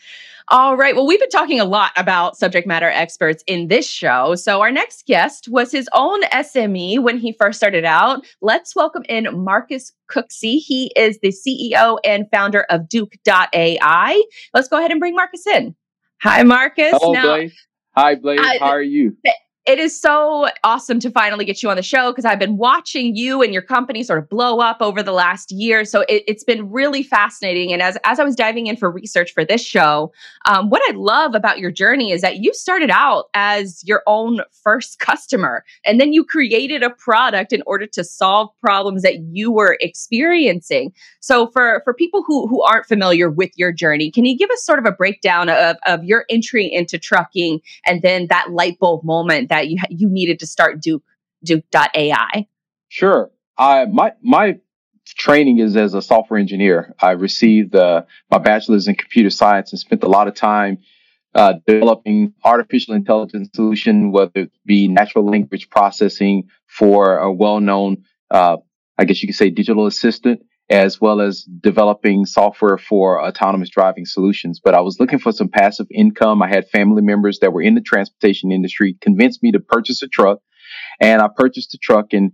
Speaker 1: All right. Well, we've been talking a lot about subject matter experts in this show. So, our next guest was his own SME when he first started out. Let's welcome in Marcus Cooksey. He is the CEO and founder of Duke.ai. Let's go ahead and bring Marcus in. Hi, Marcus.
Speaker 3: Hello, now, Blaze. Hi, Blaze. How are you?
Speaker 1: It is so awesome to finally get you on the show because I've been watching you and your company sort of blow up over the last year. So it, has been really fascinating. And as, as I was diving in for research for this show, um, what I love about your journey is that you started out as your own first customer and then you created a product in order to solve problems that you were experiencing. So for, for people who, who aren't familiar with your journey, can you give us sort of a breakdown of, of your entry into trucking and then that light bulb moment that you you needed to start Duke Duke.ai?
Speaker 3: Sure. I my my training is as a software engineer. I received uh, my bachelor's in computer science and spent a lot of time uh, developing artificial intelligence solution, whether it be natural language processing for a well-known, uh, I guess you could say, digital assistant, as well as developing software for autonomous driving solutions. But I was looking for some passive income. I had family members that were in the transportation industry, convinced me to purchase a truck, and I purchased a truck and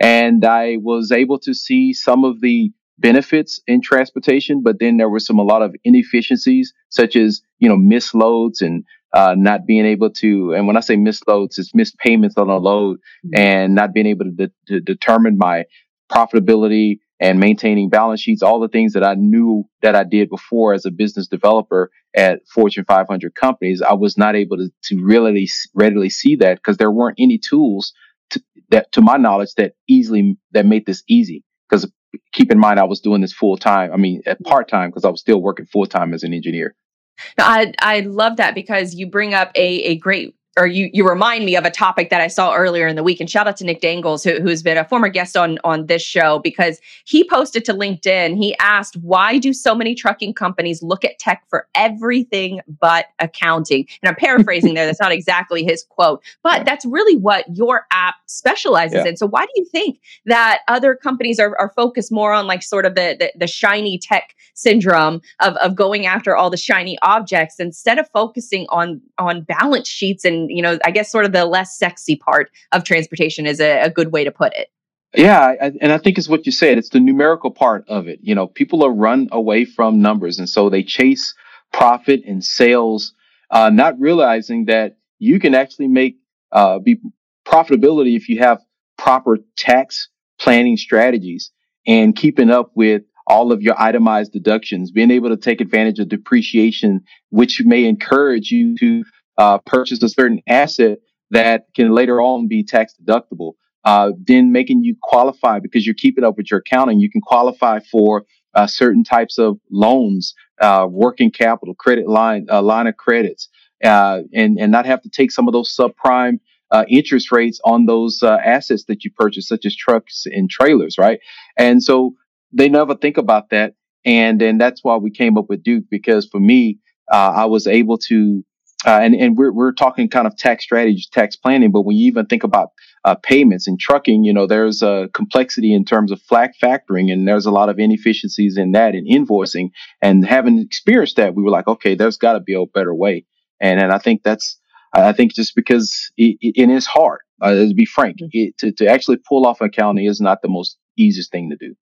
Speaker 3: and I was able to see some of the benefits in transportation, but then there were some a lot of inefficiencies, such as you know misloads and uh, not being able to. And when I say misloads, it's missed payments on a load mm-hmm. and not being able to, de- to determine my profitability and maintaining balance sheets, all the things that I knew that I did before as a business developer at Fortune 500 companies, I was not able to, to really readily see that because there weren't any tools to, that, to my knowledge, that easily that made this easy. Because keep in mind, I was doing this full time. I mean, at part time because I was still working full time as an engineer.
Speaker 1: I I love that because you bring up a a great or you you remind me of a topic that I saw earlier in the week. And shout out to Nick Dangles, who, who's been a former guest on on this show, because he posted to LinkedIn. He asked, "Why do so many trucking companies look at tech for everything but accounting?" And I'm paraphrasing there. That's not exactly his quote, but that's really what your app specializes yeah. in. So why do you think that other companies are, are focused more on like sort of the, the the shiny tech syndrome of of going after all the shiny objects instead of focusing on on balance sheets and you know, I guess sort of the less sexy part of transportation is a, a good way to put it.
Speaker 3: Yeah, I, and I think it's what you said. It's the numerical part of it. You know, people are run away from numbers, and so they chase profit and sales, uh, not realizing that you can actually make uh, be profitability if you have proper tax planning strategies and keeping up with all of your itemized deductions, being able to take advantage of depreciation, which may encourage you to uh, purchase a certain asset that can later on be tax deductible. Uh, then making you qualify because you're keeping up with your accounting, you can qualify for uh, certain types of loans, uh, working capital, credit line, uh, line of credits, uh, and and not have to take some of those subprime interest rates on those assets that you purchase, such as trucks and trailers, right? And so they never think about that, and and that's why we came up with Duke because for me, I was able to uh, and and we're we're talking kind of tax strategy, tax planning. But when you even think about uh, payments and trucking, you know, there's a complexity in terms of flag factoring, and there's a lot of inefficiencies in that and invoicing. And having experienced that, we were like, okay, there's got to be a better way. And and I think that's I think just because it, it, is hard. Uh, to be frank, mm-hmm. it, to to actually pull off an accounting is not the most easiest thing to do.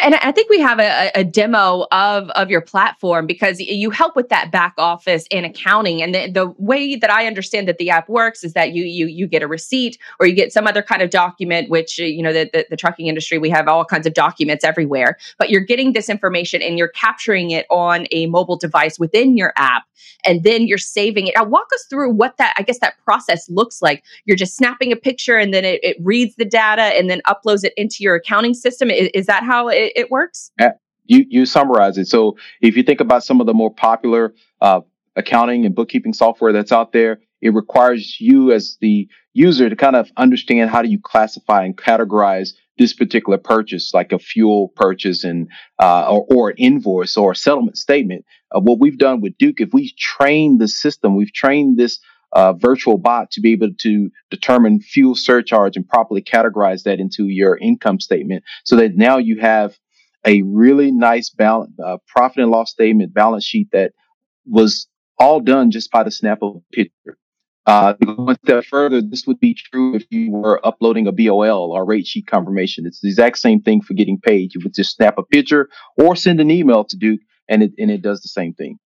Speaker 1: And I think we have a, a, demo of, of your platform because you help with that back office and accounting. And the, the way that I understand that the app works is that you you you get a receipt or you get some other kind of document, which uh, you know the, the, the trucking industry we have all kinds of documents everywhere. But you're getting this information and you're capturing it on a mobile device within your app, and then you're saving it. Now, walk us through what that I guess that process looks like. You're just snapping a picture and then it, it reads the data and then uploads it into your accounting system. Is, is that how it, it works?
Speaker 3: You you summarize it. So if you think about some of the more popular uh, accounting and bookkeeping software that's out there, it requires you as the user to kind of understand how do you classify and categorize this particular purchase, like a fuel purchase and uh, or, or an invoice or a settlement statement. Uh, what we've done with Duke, if we train the system, we've trained this uh, virtual bot to be able to determine fuel surcharge and properly categorize that into your income statement, so that now you have a really nice balance, uh, profit and loss statement balance sheet that was all done just by the snap of a picture. Uh, one step further, this would be true if you were uploading a BOL or rate sheet confirmation. It's the exact same thing for getting paid. You would just snap a picture or send an email to Duke, and it and it does the same thing.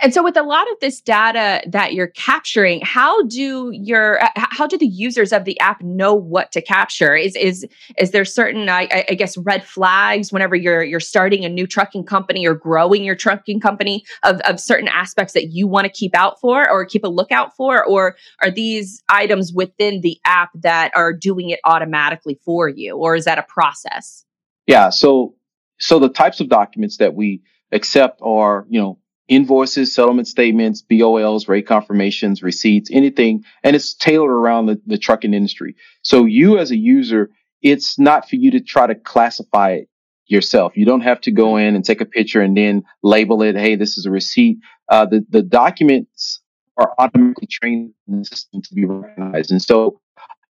Speaker 1: And so with a lot of this data that you're capturing, how do your uh, how do the users of the app know what to capture? Is is is there certain I, I guess red flags whenever you're you're starting a new trucking company or growing your trucking company of, of certain aspects that you want to keep out for or keep a lookout for? Or are these items within the app that are doing it automatically for you? Or is that a process?
Speaker 3: Yeah. So so the types of documents that we accept are, you know, invoices, settlement statements, BOLs, rate confirmations, receipts, anything. And it's tailored around the, the trucking industry. So you as a user, it's not for you to try to classify it yourself. You don't have to go in and take a picture and then label it. Hey, this is a receipt. Uh, the, the documents are automatically trained in the system to be recognized. And so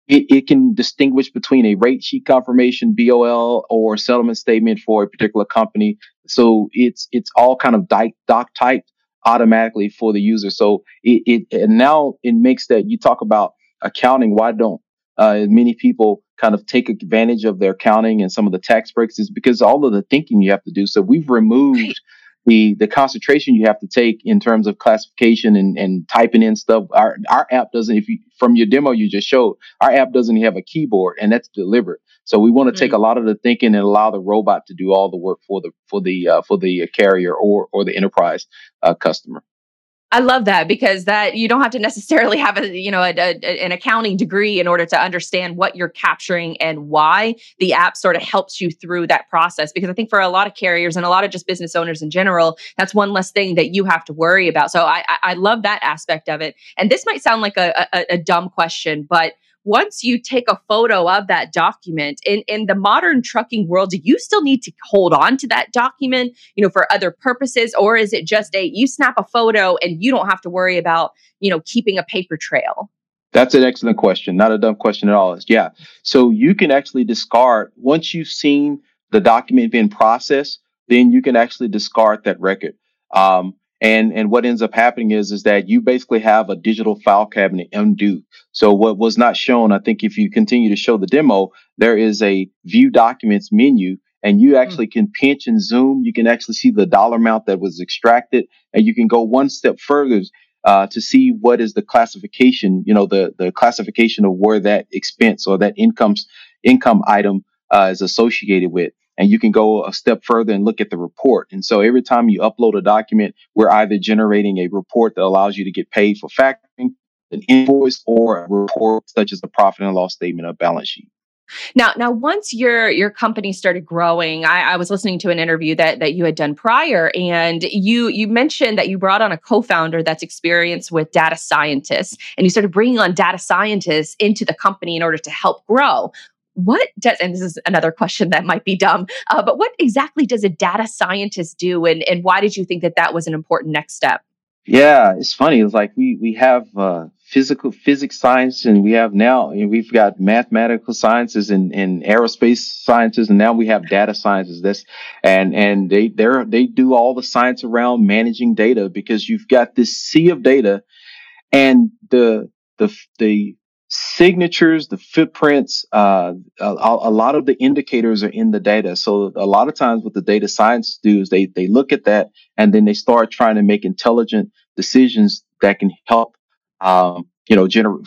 Speaker 3: it, it can distinguish between a rate sheet confirmation, BOL, or settlement statement for a particular company. So it's it's all kind of doc, typed automatically for the user. So it, it and now it makes that you talk about accounting. Why don't uh, many people kind of take advantage of their accounting and some of the tax breaks is because all of the thinking you have to do. So we've removed the the concentration you have to take in terms of classification and, and typing in stuff. Our our app doesn't. If you from your demo you just showed, our app doesn't have a keyboard, and that's deliberate. So we want to mm-hmm. take a lot of the thinking and allow the robot to do all the work for the for the uh, for the carrier or or the enterprise uh, customer.
Speaker 1: I love that because that you don't have to necessarily have a you know a, a, an accounting degree in order to understand what you're capturing and why. The app sort of helps you through that process because I think for a lot of carriers and a lot of just business owners in general that's one less thing that you have to worry about. So I I, I love that aspect of it. And this might sound like a, a, a dumb question but once you take a photo of that document in, in the modern trucking world, do you still need to hold on to that document, you know, for other purposes? Or is it just a you snap a photo and you don't have to worry about, you know, keeping a paper trail?
Speaker 3: That's an excellent question. Not a dumb question at all. Yeah. So you can actually discard once you've seen the document being processed, then you can actually discard that record. Um, and, and what ends up happening is, is that you basically have a digital file cabinet undo. So what was not shown, I think if you continue to show the demo, there is a view documents menu and you hmm. actually can pinch and zoom. You can actually see the dollar amount that was extracted and you can go one step further uh, to see what is the classification, you know, the, the classification of where that expense or that incomes, income item uh, is associated with and you can go a step further and look at the report. And so every time you upload a document, we're either generating a report that allows you to get paid for factoring, an invoice, or a report such as the profit and loss statement or balance sheet.
Speaker 1: Now, now, once your your company started growing, I, I, was listening to an interview that that you had done prior, and you you mentioned that you brought on a co-founder that's experienced with data scientists, and you started bringing on data scientists into the company in order to help grow. What does and this is another question that might be dumb, uh, but what exactly does a data scientist do, and and why did you think that that was an important next step?
Speaker 3: Yeah, it's funny. It's like we we have uh, physical physics science, and we have now we've got mathematical sciences and, and aerospace sciences, and now we have data sciences. This and and they they they do all the science around managing data because you've got this sea of data, and the the the signatures, the footprints, uh, a, a, lot of the indicators are in the data. So a lot of times what the data science do is they, they look at that and then they start trying to make intelligent decisions that can help, um, you know, generate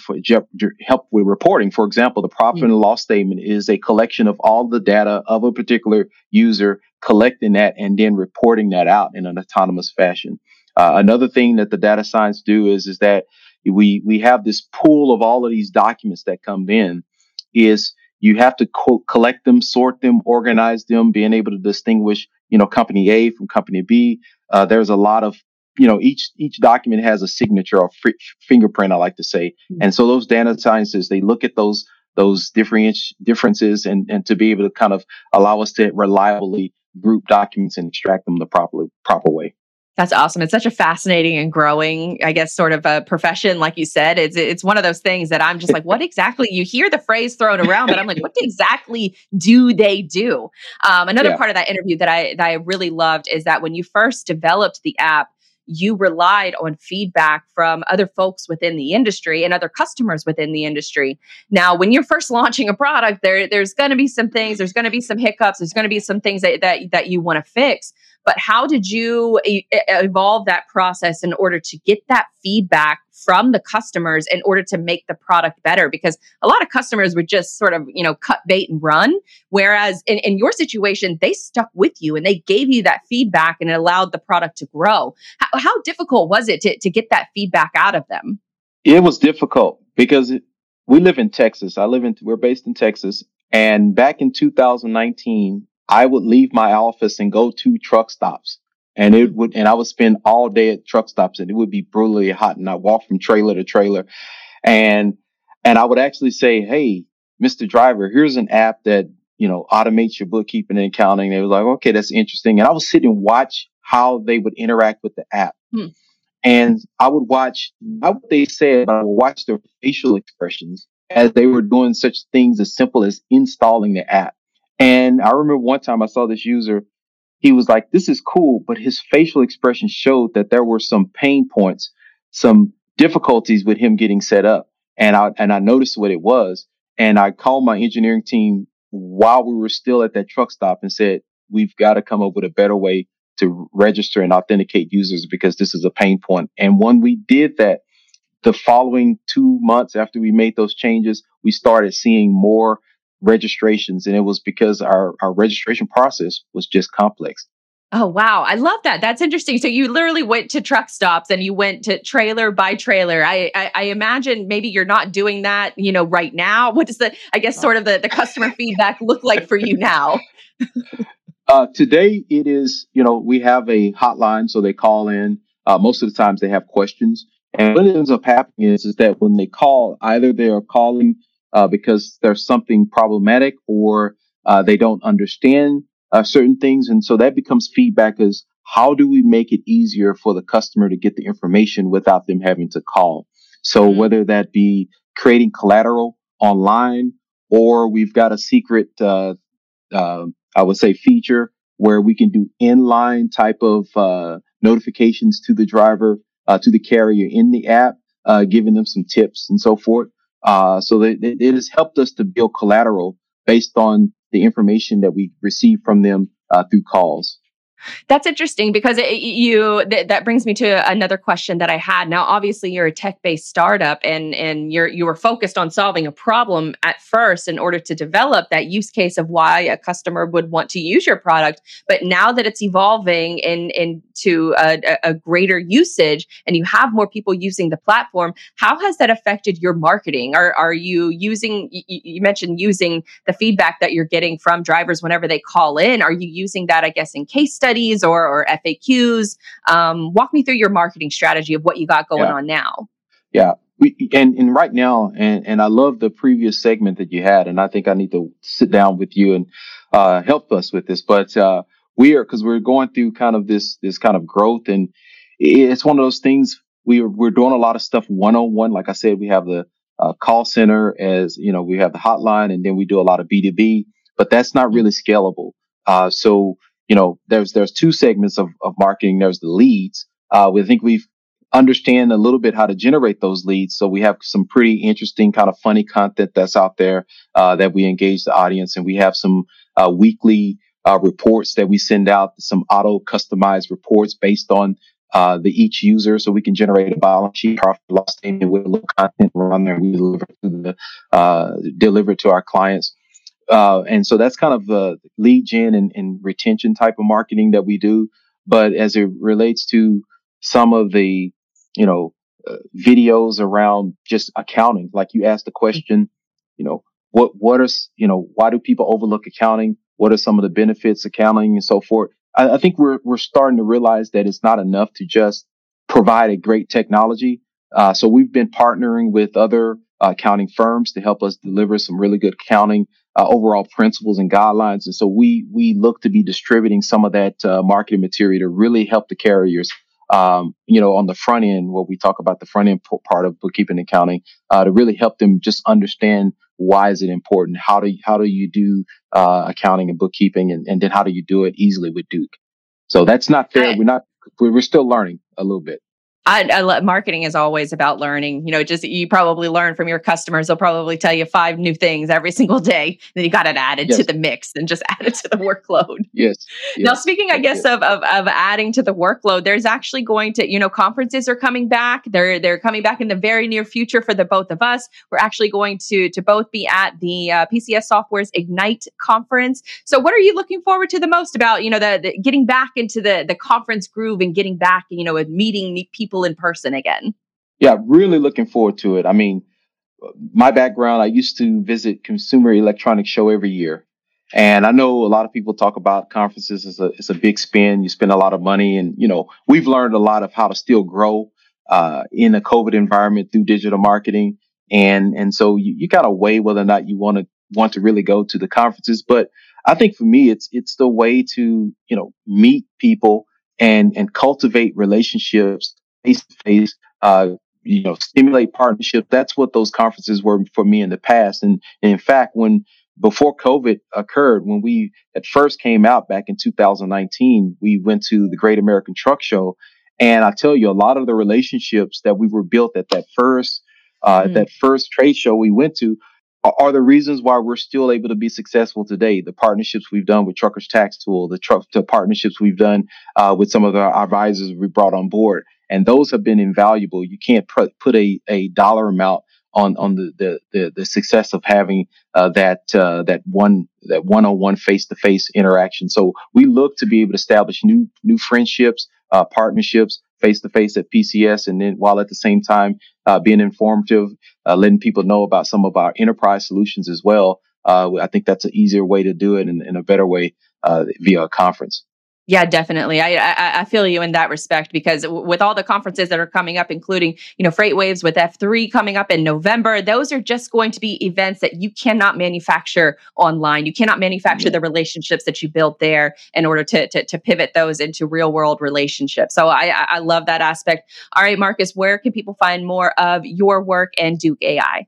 Speaker 3: help with reporting. For example, the profit and loss statement is a collection of all the data of a particular user, collecting that and then reporting that out in an autonomous fashion. Uh, another thing that the data science do is is that we we have this pool of all of these documents that come in is you have to co- collect them sort them organize them being able to distinguish you know company a from company b. Uh, there's a lot of you know each each document has a signature or f- fingerprint i like to say. Mm-hmm. and so those data scientists they look at those those different differences and and to be able to kind of allow us to reliably group documents and extract them the proper proper way
Speaker 1: that's awesome. It's such a fascinating and growing, I guess, sort of a profession. Like you said, it's it's one of those things that I'm just like, what exactly? You hear the phrase thrown around, but I'm like, what exactly do they do? Um, another yeah. part of that interview that I that I really loved is that when you first developed the app, you relied on feedback from other folks within the industry and other customers within the industry. Now, when you're first launching a product, there there's going to be some things, there's going to be some hiccups, there's going to be some things that that, that you want to fix. But how did you e- evolve that process in order to get that feedback from the customers in order to make the product better? Because a lot of customers would just sort of, you know, cut bait and run. Whereas in, in your situation, they stuck with you and they gave you that feedback and it allowed the product to grow. How, how difficult was it to, to get that feedback out of them?
Speaker 3: It was difficult because it, we live in Texas. I live in, we're based in Texas. And back in 2019, I would leave my office and go to truck stops. And it would, and I would spend all day at truck stops and it would be brutally hot. And I walk from trailer to trailer and, and I would actually say, Hey, Mr. Driver, here's an app that, you know, automates your bookkeeping and accounting. They was like, okay, that's interesting. And I would sit and watch how they would interact with the app. Hmm. And I would watch not what they said, but I would watch their facial expressions as they were doing such things as simple as installing the app. And I remember one time I saw this user, he was like, this is cool, but his facial expression showed that there were some pain points, some difficulties with him getting set up. And I, and I noticed what it was. And I called my engineering team while we were still at that truck stop and said, we've got to come up with a better way to register and authenticate users because this is a pain point. And when we did that, the following two months after we made those changes, we started seeing more registrations and it was because our, our registration process was just complex.
Speaker 1: Oh wow, I love that. That's interesting. So you literally went to truck stops and you went to trailer by trailer. I, I, I imagine maybe you're not doing that, you know, right now. What does the I guess sort of the, the customer feedback look like for you now?
Speaker 3: uh, today it is, you know, we have a hotline, so they call in. Uh, most of the times they have questions, and what ends up happening is is that when they call, either they are calling uh, because there's something problematic or uh, they don't understand uh, certain things. And so that becomes feedback as how do we make it easier for the customer to get the information without them having to call? So mm-hmm. whether that be creating collateral online or we've got a secret, uh, uh, I would say feature where we can do inline type of uh, notifications to the driver, to the carrier in the app, giving them some tips and so forth. Uh, so it, it, has helped us to build collateral based on the information that we receive from them uh, through calls.
Speaker 1: That's interesting because it, you th- that brings me to another question that I had. Now, obviously, you're a tech-based startup, and and you're you were focused on solving a problem at first in order to develop that use case of why a customer would want to use your product. But now that it's evolving in into a, a greater usage, and you have more people using the platform, how has that affected your marketing? Are are you using? You, you mentioned using the feedback that you're getting from drivers whenever they call in. Are you using that, I guess, in case studies or, or FAQs? Um, walk me through your marketing strategy of what you got going
Speaker 3: yeah.
Speaker 1: on now.
Speaker 3: Yeah. We, and, and right now, and, and I love the previous segment that you had, and I think I need to sit down with you and uh, help us with this. But uh, we are because we're going through kind of this this kind of growth, and it's one of those things we are, we're doing a lot of stuff one on one. Like I said, we have the uh, call center as you know, we have the hotline, and then we do a lot of B two B, but that's not really scalable. Uh, so you know, there's there's two segments of, of marketing. There's the leads. Uh, we think we understand a little bit how to generate those leads. So we have some pretty interesting kind of funny content that's out there uh, that we engage the audience, and we have some uh, weekly uh, reports that we send out, some auto customized reports based on uh, the each user, so we can generate a balance sheet, profit loss statement with a little content around there. We deliver to the uh, deliver to our clients. Uh, and so that's kind of the lead gen and, and, retention type of marketing that we do. But as it relates to some of the, you know, uh, videos around just accounting, like you asked the question, you know, what, what are, you know, why do people overlook accounting? What are some of the benefits of accounting and so forth? I, I think we're, we're starting to realize that it's not enough to just provide a great technology. Uh, so we've been partnering with other uh, accounting firms to help us deliver some really good accounting uh, overall principles and guidelines. And so we we look to be distributing some of that uh, marketing material to really help the carriers. Um, you know, on the front end, where we talk about the front end part of bookkeeping and accounting, uh, to really help them just understand why is it important, how do you, how do you do uh, accounting and bookkeeping, and, and then how do you do it easily with Duke. So that's not fair. We're not we're still learning a little bit.
Speaker 1: I, I marketing is always about learning. You know, just you probably learn from your customers. They'll probably tell you five new things every single day. Then you got it added yes. to the mix and just add it to the workload.
Speaker 3: Yes. yes.
Speaker 1: Now, speaking, I guess of, of of adding to the workload, there's actually going to, you know, conferences are coming back. They're they're coming back in the very near future for the both of us. We're actually going to to both be at the uh, PCS Software's Ignite conference. So, what are you looking forward to the most about, you know, the, the getting back into the the conference groove and getting back, you know, with meeting people people in person again.
Speaker 3: Yeah, really looking forward to it. I mean, my background, I used to visit Consumer Electronics Show every year. And I know a lot of people talk about conferences as a, it's a big spend. You spend a lot of money. And, you know, we've learned a lot of how to still grow uh, in a COVID environment through digital marketing. And, and so you, you kind of weigh whether or not you want to want to really go to the conferences. But I think for me, it's, it's the way to, you know, meet people and, and cultivate relationships face to face, you know, stimulate partnership. That's what those conferences were for me in the past. And, and in fact, when before COVID occurred, when we at first came out back in 2019, we went to the Great American Truck Show. And I tell you, a lot of the relationships that we were built at that first, uh, mm. that first trade show we went to are the reasons why we're still able to be successful today. The partnerships we've done with Truckers Tax Tool, the truck the partnerships we've done uh, with some of our advisors we brought on board, and those have been invaluable. You can't put, put a, a dollar amount on on the the the, the success of having uh, that uh, that one that one on one face to face interaction. So we look to be able to establish new new friendships, uh, partnerships face to face at PCS, and then while at the same time uh, being informative, uh, letting people know about some of our enterprise solutions as well. Uh, I think that's an easier way to do it and, and a better way via a conference.
Speaker 1: Yeah, definitely. I, I, I feel you in that respect because with all the conferences that are coming up, including you know FreightWaves with F three coming up in November, those are just going to be events that you cannot manufacture online. You cannot manufacture mm-hmm. the relationships that you built there in order to, to to pivot those into real world relationships. So I I love that aspect. All right, Marcus, where can people find more of your work and Duke AI?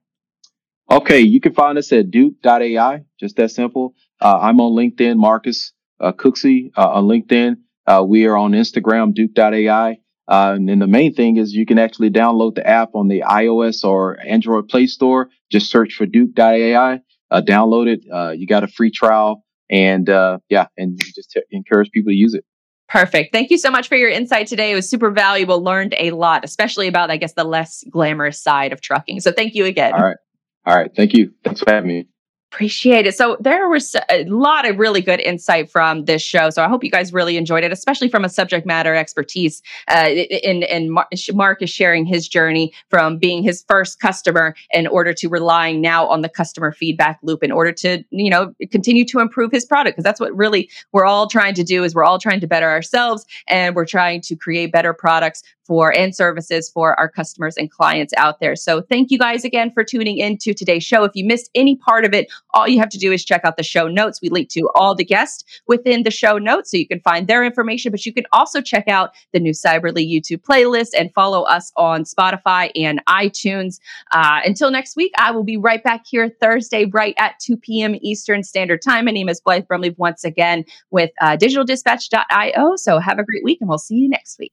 Speaker 3: Okay, you can find us at Duke.ai. Just that simple. Uh, I'm on LinkedIn, Marcus uh, Cooksey uh, on LinkedIn. Uh, we are on Instagram, Duke.ai. Uh, and then the main thing is you can actually download the app on the iOS or Android Play Store. Just search for Duke.ai, uh, download it. Uh, you got a free trial, and uh, yeah, and just t- encourage people to use it.
Speaker 1: Perfect. Thank you so much for your insight today. It was super valuable. Learned a lot, especially about, I guess, the less glamorous side of trucking. So thank you again.
Speaker 3: All right. All right. Thank you. Thanks for having me.
Speaker 1: Appreciate it. So there was a lot of really good insight from this show. So I hope you guys really enjoyed it, especially from a subject matter expertise. Uh, and and Mark is sharing his journey from being his first customer in order to relying now on the customer feedback loop in order to you know continue to improve his product because that's what really we're all trying to do is we're all trying to better ourselves and we're trying to create better products for and services for our customers and clients out there. So thank you guys again for tuning in to today's show. If you missed any part of it, all you have to do is check out the show notes. We link to all the guests within the show notes so you can find their information, but you can also check out the new Cyberly YouTube playlist and follow us on Spotify and iTunes. Uh, until next week, I will be right back here Thursday, right at 2 p.m. Eastern Standard Time. My name is Blythe Brumleve once again with uh, digitaldispatch.io. So have a great week and we'll see you next week.